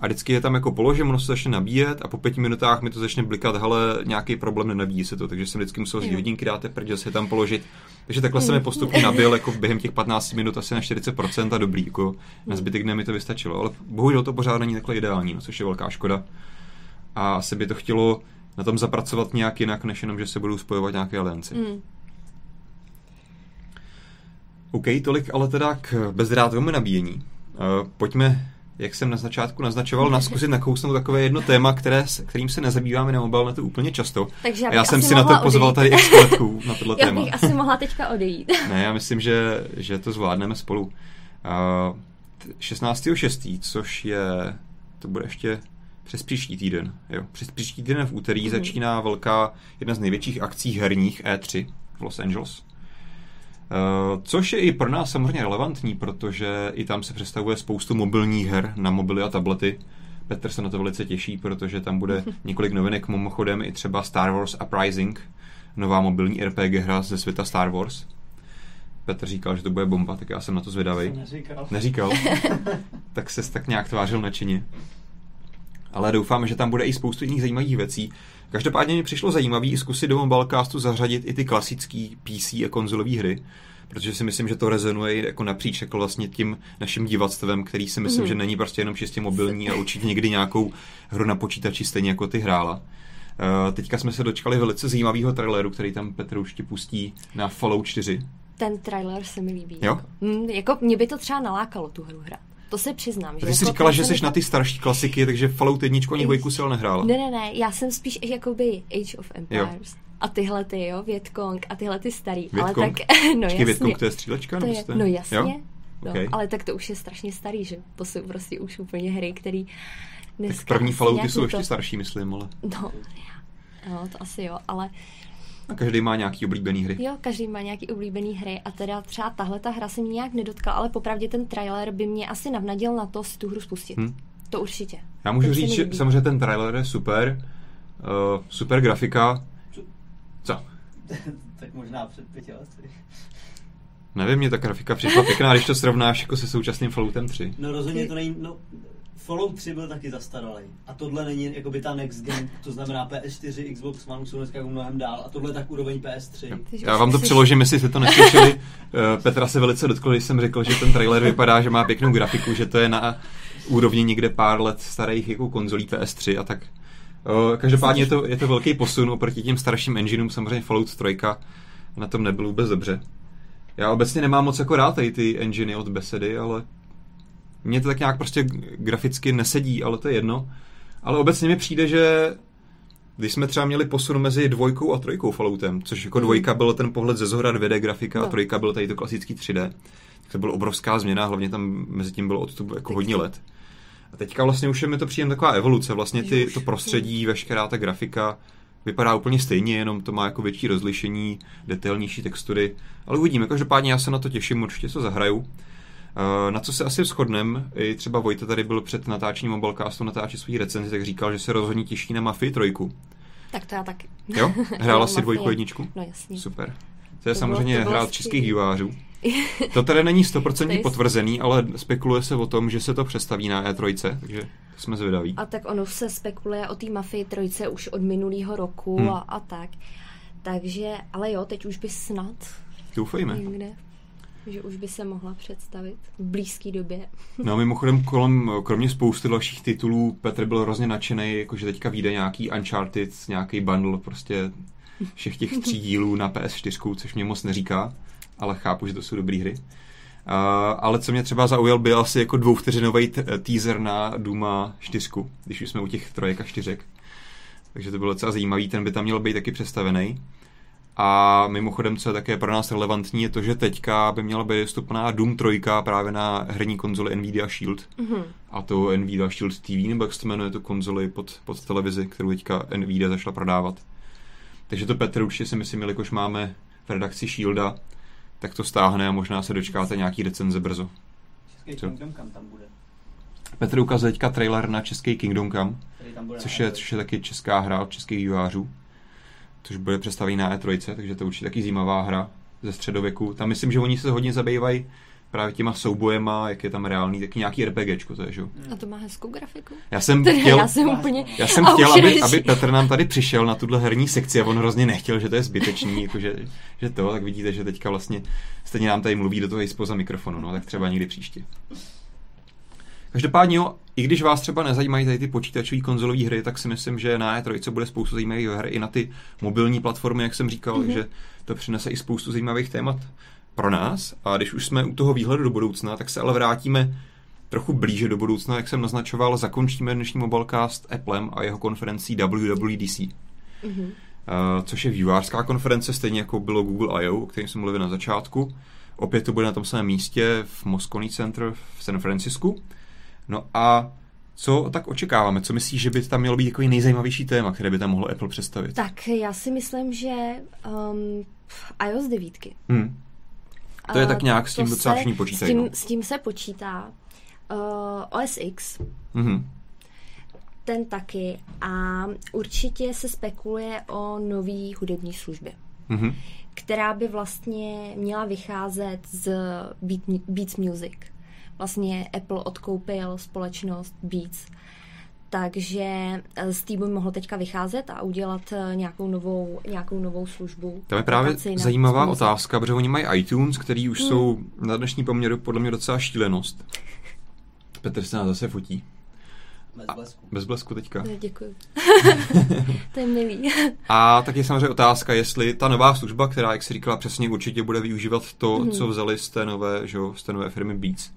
a vždycky je tam jako položím, ono se začne nabíjet a po pěti minutách mi to začne blikat, hele, nějaký problém, nenabíjí se to, takže jsem vždycky musel z hodinky dát teprve, se tam položit. Takže takhle se mi mm. postupně nabil jako během těch 15 minut asi na 40% a dobrý, jako na zbytek dne mi to vystačilo, ale bohužel to pořád není takhle ideální, no, což je velká škoda a asi by to chtělo na tom zapracovat nějak jinak, než jenom, že se budou spojovat nějaké alianci. Mm. OK, tolik ale teda k bezdrátovému nabíjení. Uh, pojďme jak jsem na začátku naznačoval, na zkusit nakousnout takové jedno téma, které, kterým se nezabýváme na mobilnetu úplně často. Takže já, já jsem si na to pozval tady expertku na tohle [laughs] já téma. Já bych asi mohla teďka odejít. [laughs] ne, já myslím, že, že to zvládneme spolu. Uh, 16.6., což je, to bude ještě přes příští týden. Jo. Přes příští týden v úterý mm-hmm. začíná velká, jedna z největších akcí herních E3 v Los Angeles. Uh, což je i pro nás samozřejmě relevantní, protože i tam se představuje spoustu mobilních her na mobily a tablety. Petr se na to velice těší, protože tam bude [laughs] několik novinek, mimochodem i třeba Star Wars Uprising, nová mobilní RPG hra ze světa Star Wars. Petr říkal, že to bude bomba, tak já jsem na to zvědavý. Neříkal. Neříkal. [laughs] tak se tak nějak tvářil nadšeně. Ale doufám, že tam bude i spoustu jiných zajímavých věcí. Každopádně mi přišlo zajímavý zkusit do Mobilecastu zařadit i ty klasické PC a konzolové hry, protože si myslím, že to rezonuje jako napříč jako vlastně tím naším divatstvem, který si myslím, mm. že není prostě jenom čistě mobilní a určitě někdy nějakou hru na počítači stejně jako ty hrála. Uh, teďka jsme se dočkali velice zajímavého traileru, který tam Petr už ti pustí na Fallout 4 ten trailer se mi líbí. Jo? Mm, jako mě by to třeba nalákalo tu hru hrát. To se přiznám. Že Ty jsi jako říkala, že jsi na ty starší klasiky, takže Fallout 1 ani dvojku si nehrála. Ne, ne, ne, já jsem spíš jakoby Age of Empires. Jo. A tyhle ty, jo, Vietkong a tyhle ty starý. Vietkong? Ale tak, [laughs] no jasně. Vietkong to je střílečka? To je, no jasně. Jo? No, okay. ale tak to už je strašně starý, že to jsou prostě už úplně hry, které dneska... Tak první Fallouty jsou to... ještě starší, myslím, ale... No, jo, to asi jo, ale a každý má nějaký oblíbený hry. Jo, každý má nějaký oblíbený hry a teda třeba tahle ta hra se mě nějak nedotkla, ale popravdě ten trailer by mě asi navnadil na to si tu hru spustit. Hmm. To určitě. Já můžu Teď říct, že samozřejmě ten trailer je super, uh, super grafika. Co? [laughs] tak možná před pěti lety. Nevím, mě ta grafika přišla pěkná, když to srovnáš jako se současným Falloutem 3. No rozhodně to není, no Fallout 3 byl taky zastaralý. A tohle není jako by ta next gen, to znamená PS4, Xbox One jsou dneska jako mnohem dál. A tohle je tak úroveň PS3. Já vám to přeložím, jestli jste to neslyšeli. Eh, Petra se velice dotkl, když jsem řekl, že ten trailer vypadá, že má pěknou grafiku, že to je na úrovni někde pár let starých jako konzolí PS3 a tak. Eh, každopádně je to, je to velký posun oproti těm starším engineům, samozřejmě Fallout 3 na tom nebyl vůbec dobře. Já obecně nemám moc jako rád ty enginy od Besedy, ale mně to tak nějak prostě graficky nesedí, ale to je jedno. Ale obecně mi přijde, že když jsme třeba měli posun mezi dvojkou a trojkou Falloutem, což jako mhm. dvojka byl ten pohled ze zhora 2D grafika no. a trojka byl tady to klasický 3D, tak to byla obrovská změna, hlavně tam mezi tím bylo odstup jako hodně let. A teďka vlastně už je mi to přijde taková evoluce, vlastně ty, to prostředí, veškerá ta grafika vypadá úplně stejně, jenom to má jako větší rozlišení, detailnější textury, ale uvidíme, každopádně já se na to těším, určitě to zahraju. Eh, na co se asi shodneme, i třeba Vojta tady byl před natáčením Mobilecastu natáčet svůj recenzi, tak říkal, že se rozhodně těší na Mafii trojku. Tak to já taky. Jo? [laughs] Hrála si dvojku jedničku? No jasně. Super. To je to samozřejmě bylo, hrát českých vývářů. [laughs] To tady není 100% potvrzený, ale spekuluje se o tom, že se to přestaví na E3, takže jsme zvědaví. A tak ono se spekuluje o té Mafii trojce už od minulého roku hmm. a, a tak. Takže, ale jo, teď už by snad Doufejme. Někde že už by se mohla představit v blízké době. No mimochodem, kolem, kromě spousty dalších titulů, Petr byl hrozně nadšený, jakože teďka vyjde nějaký Uncharted, nějaký bundle prostě všech těch tří [laughs] dílů na PS4, což mě moc neříká, ale chápu, že to jsou dobré hry. Uh, ale co mě třeba zaujal, byl asi jako dvouvteřinový t- teaser na Duma 4, když už jsme u těch trojek a čtyřek. Takže to bylo docela zajímavý, ten by tam měl být taky představený. A mimochodem, co je také pro nás relevantní, je to, že teďka by měla být dostupná Doom 3 právě na herní konzoli Nvidia Shield. Mm-hmm. A to Nvidia Shield TV, nebo jak se jmenuje to konzoli pod, pod televizi, kterou teďka Nvidia zašla prodávat. Takže to Petr určitě si myslím, jelikož máme v redakci Shielda, tak to stáhne a možná se dočkáte nějaký recenze brzo. Český Co? Kingdom Come tam bude. Petr ukazuje teďka trailer na český Kingdom Come, což je, což je taky česká hra od českých vývářů což bude představený na E3, takže to je určitě taky zajímavá hra ze středověku. Tam myslím, že oni se hodně zabývají právě těma soubojema, jak je tam reálný, taky nějaký RPGčko, to je, že? A to má hezkou grafiku. Já jsem chtěl, já jsem, úplně já jsem chtěl aby, aby Petr nám tady přišel na tuhle herní sekci a on hrozně nechtěl, že to je zbytečný, jako že, že to, tak vidíte, že teďka vlastně stejně nám tady mluví do toho i spoza mikrofonu, no, tak třeba někdy příště. Každopádně jo, i když vás třeba nezajímají tady ty počítačové konzolové hry, tak si myslím, že na E3 bude spoustu zajímavých her i na ty mobilní platformy, jak jsem říkal, mm-hmm. že to přinese i spoustu zajímavých témat pro nás. A když už jsme u toho výhledu do budoucna, tak se ale vrátíme trochu blíže do budoucna, jak jsem naznačoval, zakončíme dnešní Mobilecast Applem a jeho konferencí WWDC. Mm-hmm. Uh, což je vývářská konference, stejně jako bylo Google I.O., o kterém jsme mluvili na začátku. Opět to bude na tom samém místě v Moscone Center v San Francisku. No a co tak očekáváme? Co myslíš, že by tam mělo být jako nejzajímavější téma, které by tam mohlo Apple představit? Tak já si myslím, že um, iOS 9. Hmm. To je tak nějak s tím docela všichni počítají. S tím, no. s tím se počítá. Uh, OS X. Mm-hmm. Ten taky. A určitě se spekuluje o nový hudební službě. Mm-hmm. Která by vlastně měla vycházet z Beat, Beats Music vlastně Apple odkoupil společnost Beats. Takže eh, z té by mohl teďka vycházet a udělat eh, nějakou novou, nějakou novou službu. To je právě zajímavá otázka, protože oni mají iTunes, který už hmm. jsou na dnešní poměru podle mě docela šílenost. Petr se nás zase fotí. Bez blesku. Bez blesku teďka. Ne, děkuji. [laughs] to je milý. A tak je samozřejmě otázka, jestli ta nová služba, která, jak si říkala přesně, určitě bude využívat to, hmm. co vzali z té nové, že, z té nové firmy Beats.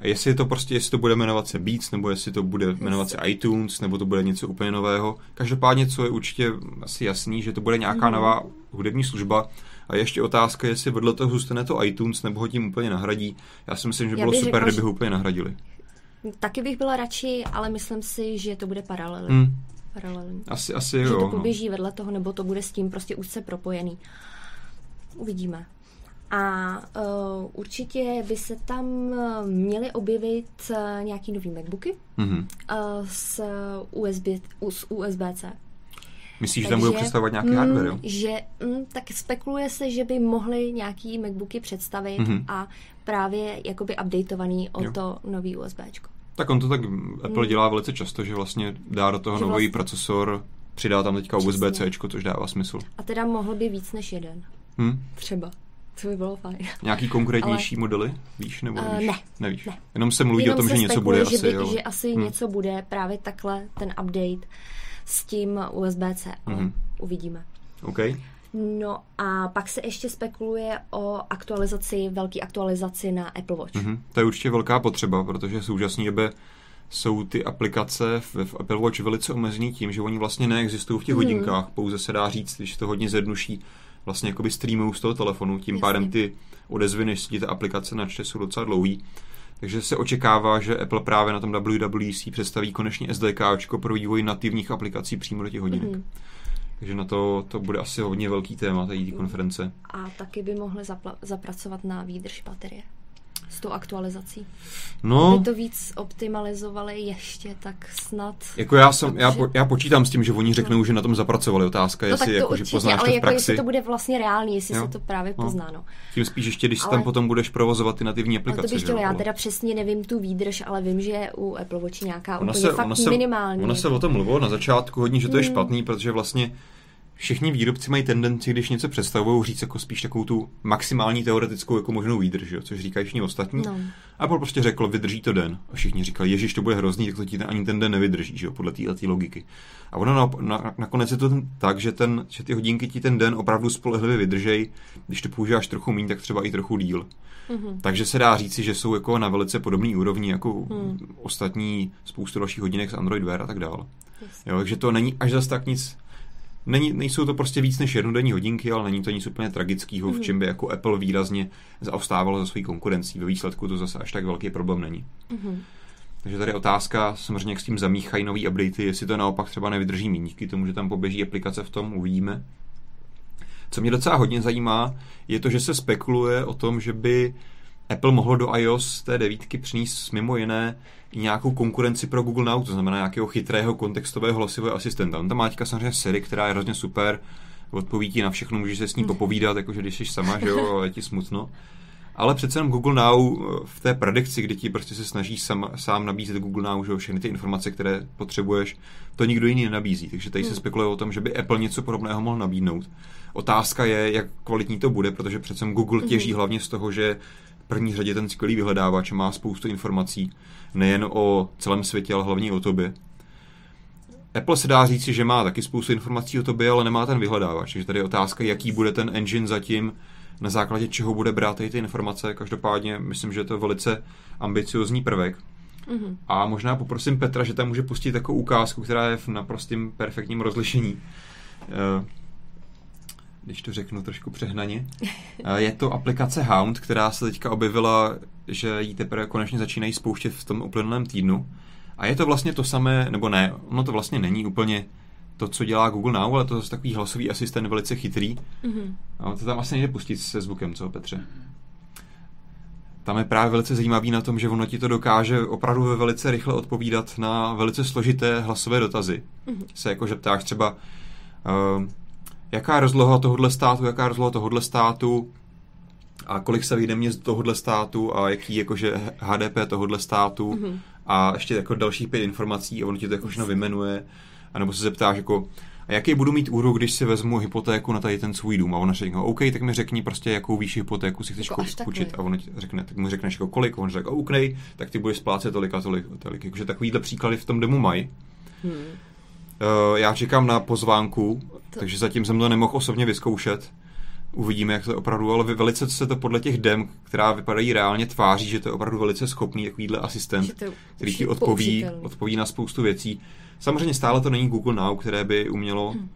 A jestli to prostě, jestli to bude jmenovat se Beats, nebo jestli to bude jmenovat se iTunes, nebo to bude něco úplně nového. Každopádně, co je určitě asi jasný, že to bude nějaká mm. nová hudební služba. A ještě otázka, jestli vedle toho zůstane to iTunes, nebo ho tím úplně nahradí. Já si myslím, že bylo super, řekla, kdyby ho úplně nahradili. Taky bych byla radši, ale myslím si, že to bude paralelní. Mm. Paralelní. Asi, asi že jo. to no. poběží no. vedle toho, nebo to bude s tím prostě úzce propojený. Uvidíme. A uh, určitě by se tam uh, měly objevit uh, nějaký nový MacBooky mm-hmm. uh, s, USB, s USB-C. Myslíš, že tam budou představovat nějaký mm, hardware, jo? Že, mm, tak spekuluje se, že by mohli nějaký MacBooky představit mm-hmm. a právě jakoby updateovaný o jo. to nový USBčko. Tak on to tak Apple mm. dělá velice často, že vlastně dá do toho nový vlastně... procesor, přidá tam teďka USB-C, což dává smysl. A teda mohl by víc než jeden. Hmm? Třeba. To by bylo fajn. Nějaký konkrétnější Ale... modely? Víš nebo nevíš? Uh, ne. Nevíš. Ne. Jenom se mluví Jenom o tom, že něco bude že by, asi, Že asi hmm. něco bude, právě takhle ten update s tím USB-C. Hmm. Uvidíme. OK. No a pak se ještě spekuluje o aktualizaci, velký aktualizaci na Apple Watch. Mm-hmm. To je určitě velká potřeba, protože v současné době jsou ty aplikace v, v Apple Watch velice omezený tím, že oni vlastně neexistují v těch mm. hodinkách, pouze se dá říct, když to hodně zjednuší, vlastně jakoby streamují z toho telefonu, tím Jasně. pádem ty odezvy, než si ta aplikace načte, jsou docela dlouhý. Takže se očekává, že Apple právě na tom WWDC představí konečně SDK pro vývoj nativních aplikací přímo do těch hodinek. Mm-hmm. Takže na to, to bude asi hodně velký téma té konference. A taky by mohli zapla- zapracovat na výdrž baterie s tou aktualizací. No. Aby to víc optimalizovali ještě, tak snad... Jako já, jsem, já, po, já počítám s tím, že oni řeknou, no. že na tom zapracovali. Otázka, no, jestli to jako, určitě, že poznáš ale to v jako praxi. jestli to bude vlastně reálný, jestli jo? se to právě no. pozná. No. Tím spíš ještě, když ale... tam potom budeš provozovat ty nativní aplikace. Ale to bych chtěla, já teda přesně nevím tu výdrž, ale vím, že je u Apple Watch nějaká ona úplně se, fakt ona se, minimální. Ona se o tom mluvilo na začátku hodně, že to je hmm. špatný, protože vlastně všichni výrobci mají tendenci, když něco představují, říct jako spíš takovou tu maximální teoretickou jako možnou výdrž, jo, což říkají všichni ostatní. No. A Apple prostě řekl, vydrží to den. A všichni říkali, ježiš, to bude hrozný, tak to ti ten, ani ten den nevydrží, že jo, podle této logiky. A ono na, na, nakonec je to ten, tak, že, ten, že ty hodinky ti ten den opravdu spolehlivě vydržej, když to používáš trochu méně, tak třeba i trochu díl. Mm-hmm. Takže se dá říci, že jsou jako na velice podobný úrovni jako mm. ostatní spoustu dalších hodinek z Android Wear a tak dále. Jo, takže to není až zas tak nic Není, nejsou to prostě víc než jednodenní hodinky, ale není to nic úplně tragického, v mhm. čem by jako Apple výrazně zaostávalo za svojí konkurencí. Ve výsledku to zase až tak velký problém není. Mm. Takže tady otázka, samozřejmě jak s tím zamíchají nový updaty, jestli to naopak třeba nevydrží méně, díky tomu, že tam poběží aplikace v tom, uvidíme. Co mě docela hodně zajímá, je to, že se spekuluje o tom, že by Apple mohlo do iOS té devítky přinést mimo jiné i nějakou konkurenci pro Google Now, to znamená nějakého chytrého kontextového hlasivého asistenta. On tam má teďka samozřejmě Siri, která je hrozně super, odpoví ti na všechno, můžeš se s ní hmm. popovídat, jakože když jsi sama, že jo, [laughs] je ti smutno. Ale přece jenom Google Now eh, v té predikci, kdy ti prostě se snaží sám, sám nabízet Google Now, že všechny ty informace, které potřebuješ, to nikdo jiný nenabízí. Takže tady hmm. se spekuluje o tom, že by Apple něco podobného mohl nabídnout. Otázka je, jak kvalitní to bude, protože přece Google těží hmm. hlavně z toho, že první řadě ten skvělý vyhledávač má spoustu informací, nejen o celém světě, ale hlavně o tobě. Apple se dá říct, že má taky spoustu informací o tobě, ale nemá ten vyhledávač. Takže tady je otázka, jaký bude ten engine zatím, na základě čeho bude brát ty informace. Každopádně myslím, že je to velice ambiciozní prvek. Mhm. A možná poprosím Petra, že tam může pustit takovou ukázku, která je v naprostým perfektním rozlišení. Když to řeknu trošku přehnaně. Eh, Je to aplikace Hound, která se teďka objevila, že ji teprve konečně začínají spouštět v tom uplynulém týdnu. A je to vlastně to samé, nebo ne, ono to vlastně není úplně to, co dělá Google Now, ale to je takový hlasový asistent velice chytrý. Mhm. A to tam asi nejde pustit se zvukem, co Petře? Tam je právě velice zajímavý na tom, že ono ti to dokáže opravdu ve velice rychle odpovídat na velice složité hlasové dotazy. Mhm. Se jako, že ptáš třeba, uh, jaká je rozloha tohohle státu, jaká je rozloha tohohle státu, a kolik se vyjde měst tohohle státu a jaký jakože HDP tohohle státu Mhm. a ještě jako dalších pět informací a ono ti to jako všechno vymenuje. A nebo se zeptáš jako, a jaký budu mít úrok, když si vezmu hypotéku na tady ten svůj dům? A ona řekne, OK, tak mi řekni prostě, jakou výši hypotéku si chceš Jako půjčit. A on ti řekne, tak mu řekneš jako kolik, on řekne, OK, tak ty budeš splácet tolik a tolik. a tolik. Jakože takovýhle příklady v tom demo mají. Hmm. Uh, já čekám na pozvánku, To- takže zatím jsem to nemohl osobně vyzkoušet. Uvidíme, jak to je opravdu, ale velice se to podle těch dem, která vypadají reálně, tváří, že to je opravdu velice schopný takovýhle asistent, který ti odpoví, použitelný. odpoví na spoustu věcí. Samozřejmě stále to není Google Now, které by umělo Hmm.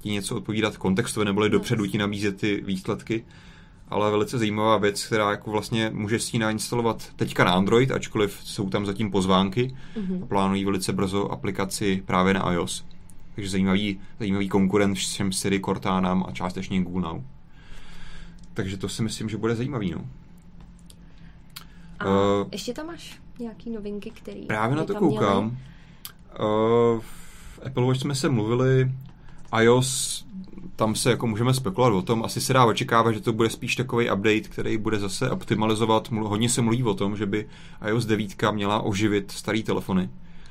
ti něco odpovídat kontextově, neboli dopředu ti nabízet ty výsledky. Ale velice zajímavá věc, která jako vlastně může si ji nainstalovat teďka na Android, ačkoliv jsou tam zatím pozvánky Mhm. a plánují velice brzo aplikaci právě na iOS. Takže zajímavý, zajímavý konkurent všem Siri, Cortánám a částečně Google. Takže to si myslím, že bude zajímavý. No. A Eh, ještě tam máš nějaký novinky, který Právě na to koukám. Uh, v Apple Watch jsme se mluvili, iOS, tam se jako můžeme spekulovat o tom, asi se dá očekávat, že to bude spíš takový update, který bude zase optimalizovat, hodně se mluví o tom, že by iOS 9 měla oživit starý telefony.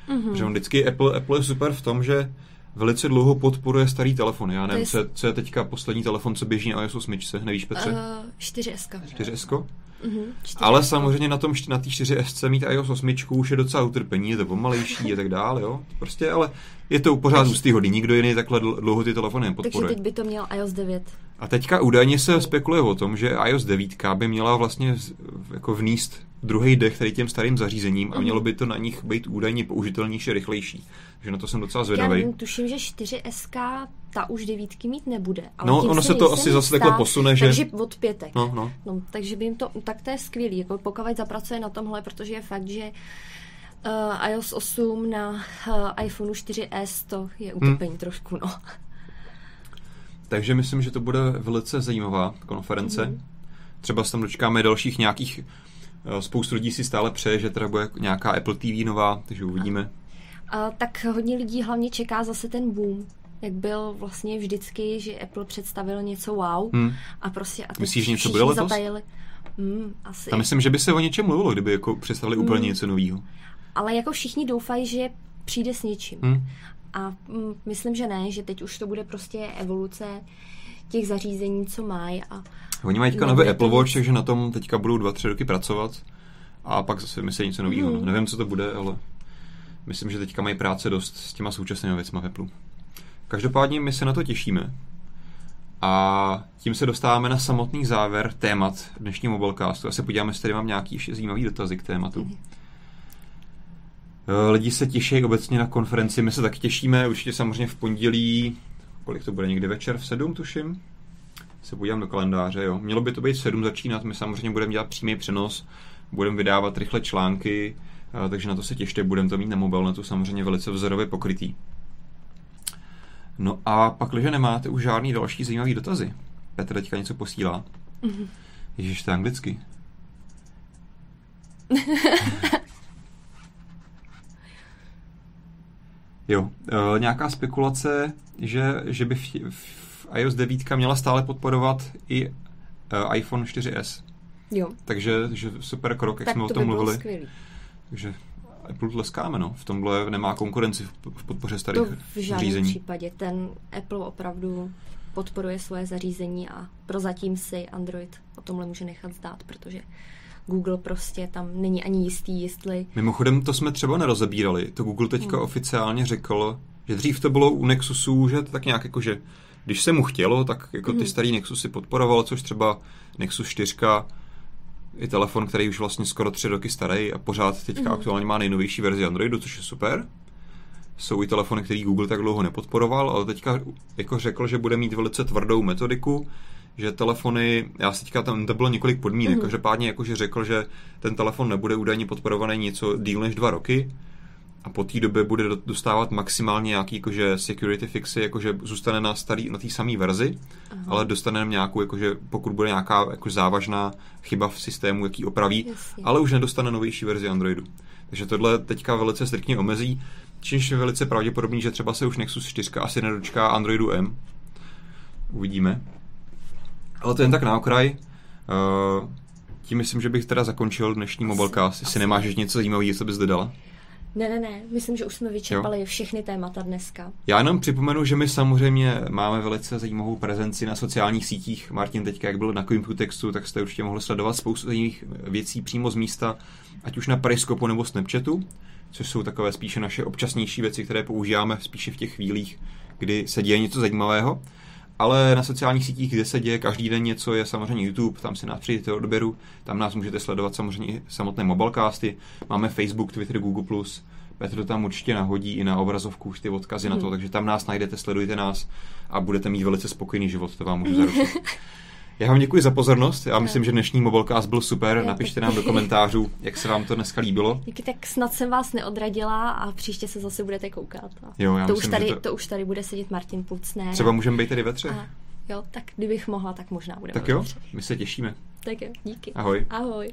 Mhm. Že on vždycky Apple, Apple je super v tom, že velice dlouho podporuje starý telefony. Já nevím, je co, je, co je teďka poslední telefon, co běží na iOS 8, nevíš Petře? Uh, Uh, 4S. 4S? Mhm, 4S. Ale samozřejmě na tom na té 4S mít iOS 8 už je docela utrpení, je to pomalejší a tak dále, jo. Prostě, ale je to pořád Takže- ústýhodný, nikdo jiný takhle dl- dlouho ty telefony Takže nepodporuje. teď by to měl iOS 9. A teďka údajně se spekuluje o tom, že iOS 9 by měla vlastně z- jako vníst druhý dech tady těm starým zařízením a Mhm. mělo by to na nich být údajně použitelnější rychlejší. Takže na to jsem docela Já zvědavý. nevím, tuším, že 4S ta už devítky mít nebude. Ale No, ono se to asi zase takhle posune, že- Takže od pětek. No, no. No, takže by jim to, tak to je skvělý, jako pokud zapracuje na tomhle, protože je fakt, že uh, iOS 8 na uh, iPhoneu 4S to je utrpení hmm. trošku, no. Takže myslím, že to bude velice zajímavá konference. Mhm. Mm-hmm. Třeba se tam dočkáme dalších nějakých, eh, spoustu lidí si stále přeje, že teda bude nějaká Apple TV nová, takže uvidíme. A tak hodně lidí hlavně čeká zase ten boom, jak byl vlastně vždycky, že Apple představil něco wow Hmm. a prostě a Myslíš, že něco bude letos? zatajili. Hmm, asi. A myslím, že by se o něčem mluvilo, kdyby jako představili úplně Mm. něco nového. Ale jako všichni doufají, že přijde s něčím. Hmm. A mm, myslím, že ne, že teď už to bude prostě evoluce těch zařízení, co mají. A Oni mají teďka nový Apple Watch, takže na tom teďka budou dva, tři roky pracovat a pak zase myslí něco nového. Hmm. No. Nevím, co to bude, ale myslím, že teďka mají práce dost s těma současnými věcmi v Apple. Každopádně my se na to těšíme. A tím se dostáváme na samotný závěr témat dnešního mobilecastu. A se podíváme, jestli tady mám nějaký ještě zajímavý dotazy k tématu. Mhm. Eh, Lidi se těší obecně na konferenci, my se tak těšíme, určitě samozřejmě v pondělí, kolik to bude, někdy večer v sedm, tuším, se podívám do kalendáře, jo. Mělo by to být v sedm začínat, my samozřejmě budeme dělat přímý přenos, budeme vydávat rychle články, takže na to se těšte, budeme to mít na mobilnetu samozřejmě velice vzorově pokrytý. No a pak, když nemáte už žádný další zajímavý dotazy, Petr teďka něco posílá. Mhm. Ježiš, to je anglicky. [laughs] Jo, e, nějaká spekulace, že, že by v, v iOS 9 měla stále podporovat i e, iPhone 4S. jo, Takže že super krok, jak tak jsme o to tom by mluvili. skvělý. Takže Apple tleskáme, no. V tomhle nemá konkurenci v, podpoře starých To v žádném zařízení. případě. Ten Apple opravdu podporuje svoje zařízení a prozatím si Android o tomhle může nechat zdát, protože Google prostě tam není ani jistý, jestli Mimochodem, to jsme třeba nerozebírali. To Google teďka Hmm. oficiálně řekl, že dřív to bylo u Nexusu, že to tak nějak jako, že když se mu chtělo, tak jako ty Mhm. starý Nexusy podporoval, což třeba Nexus 4 je telefon, který už vlastně skoro tři roky starý a pořád teďka Mhm. aktuálně má nejnovější verzi Androidu, což je super. Jsou i telefony, který Google tak dlouho nepodporoval, ale teďka jako řekl, že bude mít velice tvrdou metodiku, že telefony, já si teďka tam to bylo několik podmínek, Mhm. mm-hmm. každopádně jakože řekl, že ten telefon nebude údajně podporovaný něco díl než dva roky a po té době bude do- dostávat maximálně nějaký jakože security fixy, jakože zůstane na starý, na té samé verzi, Aha. ale dostane nějakou, jakože pokud bude nějaká jako závažná chyba v systému, jaký opraví, Jasně. ale už nedostane novější verzi Androidu. Takže tohle teďka velice striktně omezí, čímž je velice pravděpodobný, že třeba se už Nexus 4 asi nedočká Androidu M. Uvidíme. Ale to jen tak na okraj. Uh, tím myslím, že bych teda zakončil dnešní Mobilecast. Jestli nemáš ještě něco zajímavého, co bys dodala. Ne, ne, ne, myslím, že už jsme vyčerpali všechny témata dneska. Já jenom připomenu, že my samozřejmě máme velice zajímavou prezenci na sociálních sítích. Martin teďka, jak byl na Computextu, tak jste určitě mohli sledovat spoustu zajímavých věcí přímo z místa, ať už na Periscopu nebo Snapchatu, což jsou takové spíše naše občasnější věci, které používáme spíše v těch chvílích, kdy se děje něco zajímavého. Ale na sociálních sítích, kde se děje každý den něco, je samozřejmě YouTube, tam si nás přijdete odběru, tam nás můžete sledovat samozřejmě i samotné mobilecasty, máme Facebook, Twitter, Google+, Petr to tam určitě nahodí i na obrazovku už ty odkazy hmm. na to, takže tam nás najdete, sledujte nás a budete mít velice spokojený život, to vám můžu zaručit. [laughs] Já vám děkuji za pozornost, já myslím, že dnešní mobilecast byl super, napište nám do komentářů, jak se vám to dneska líbilo. Díky, tak snad jsem vás neodradila a příště se zase budete koukat. A Jo, já to, myslím, už tady, to... to- už tady bude sedět Martin Pucner. Třeba můžeme být tedy ve třech. a, jo, tak kdybych mohla, tak možná budeme Tak jo, my se těšíme. Tak jo, díky. Ahoj. Ahoj.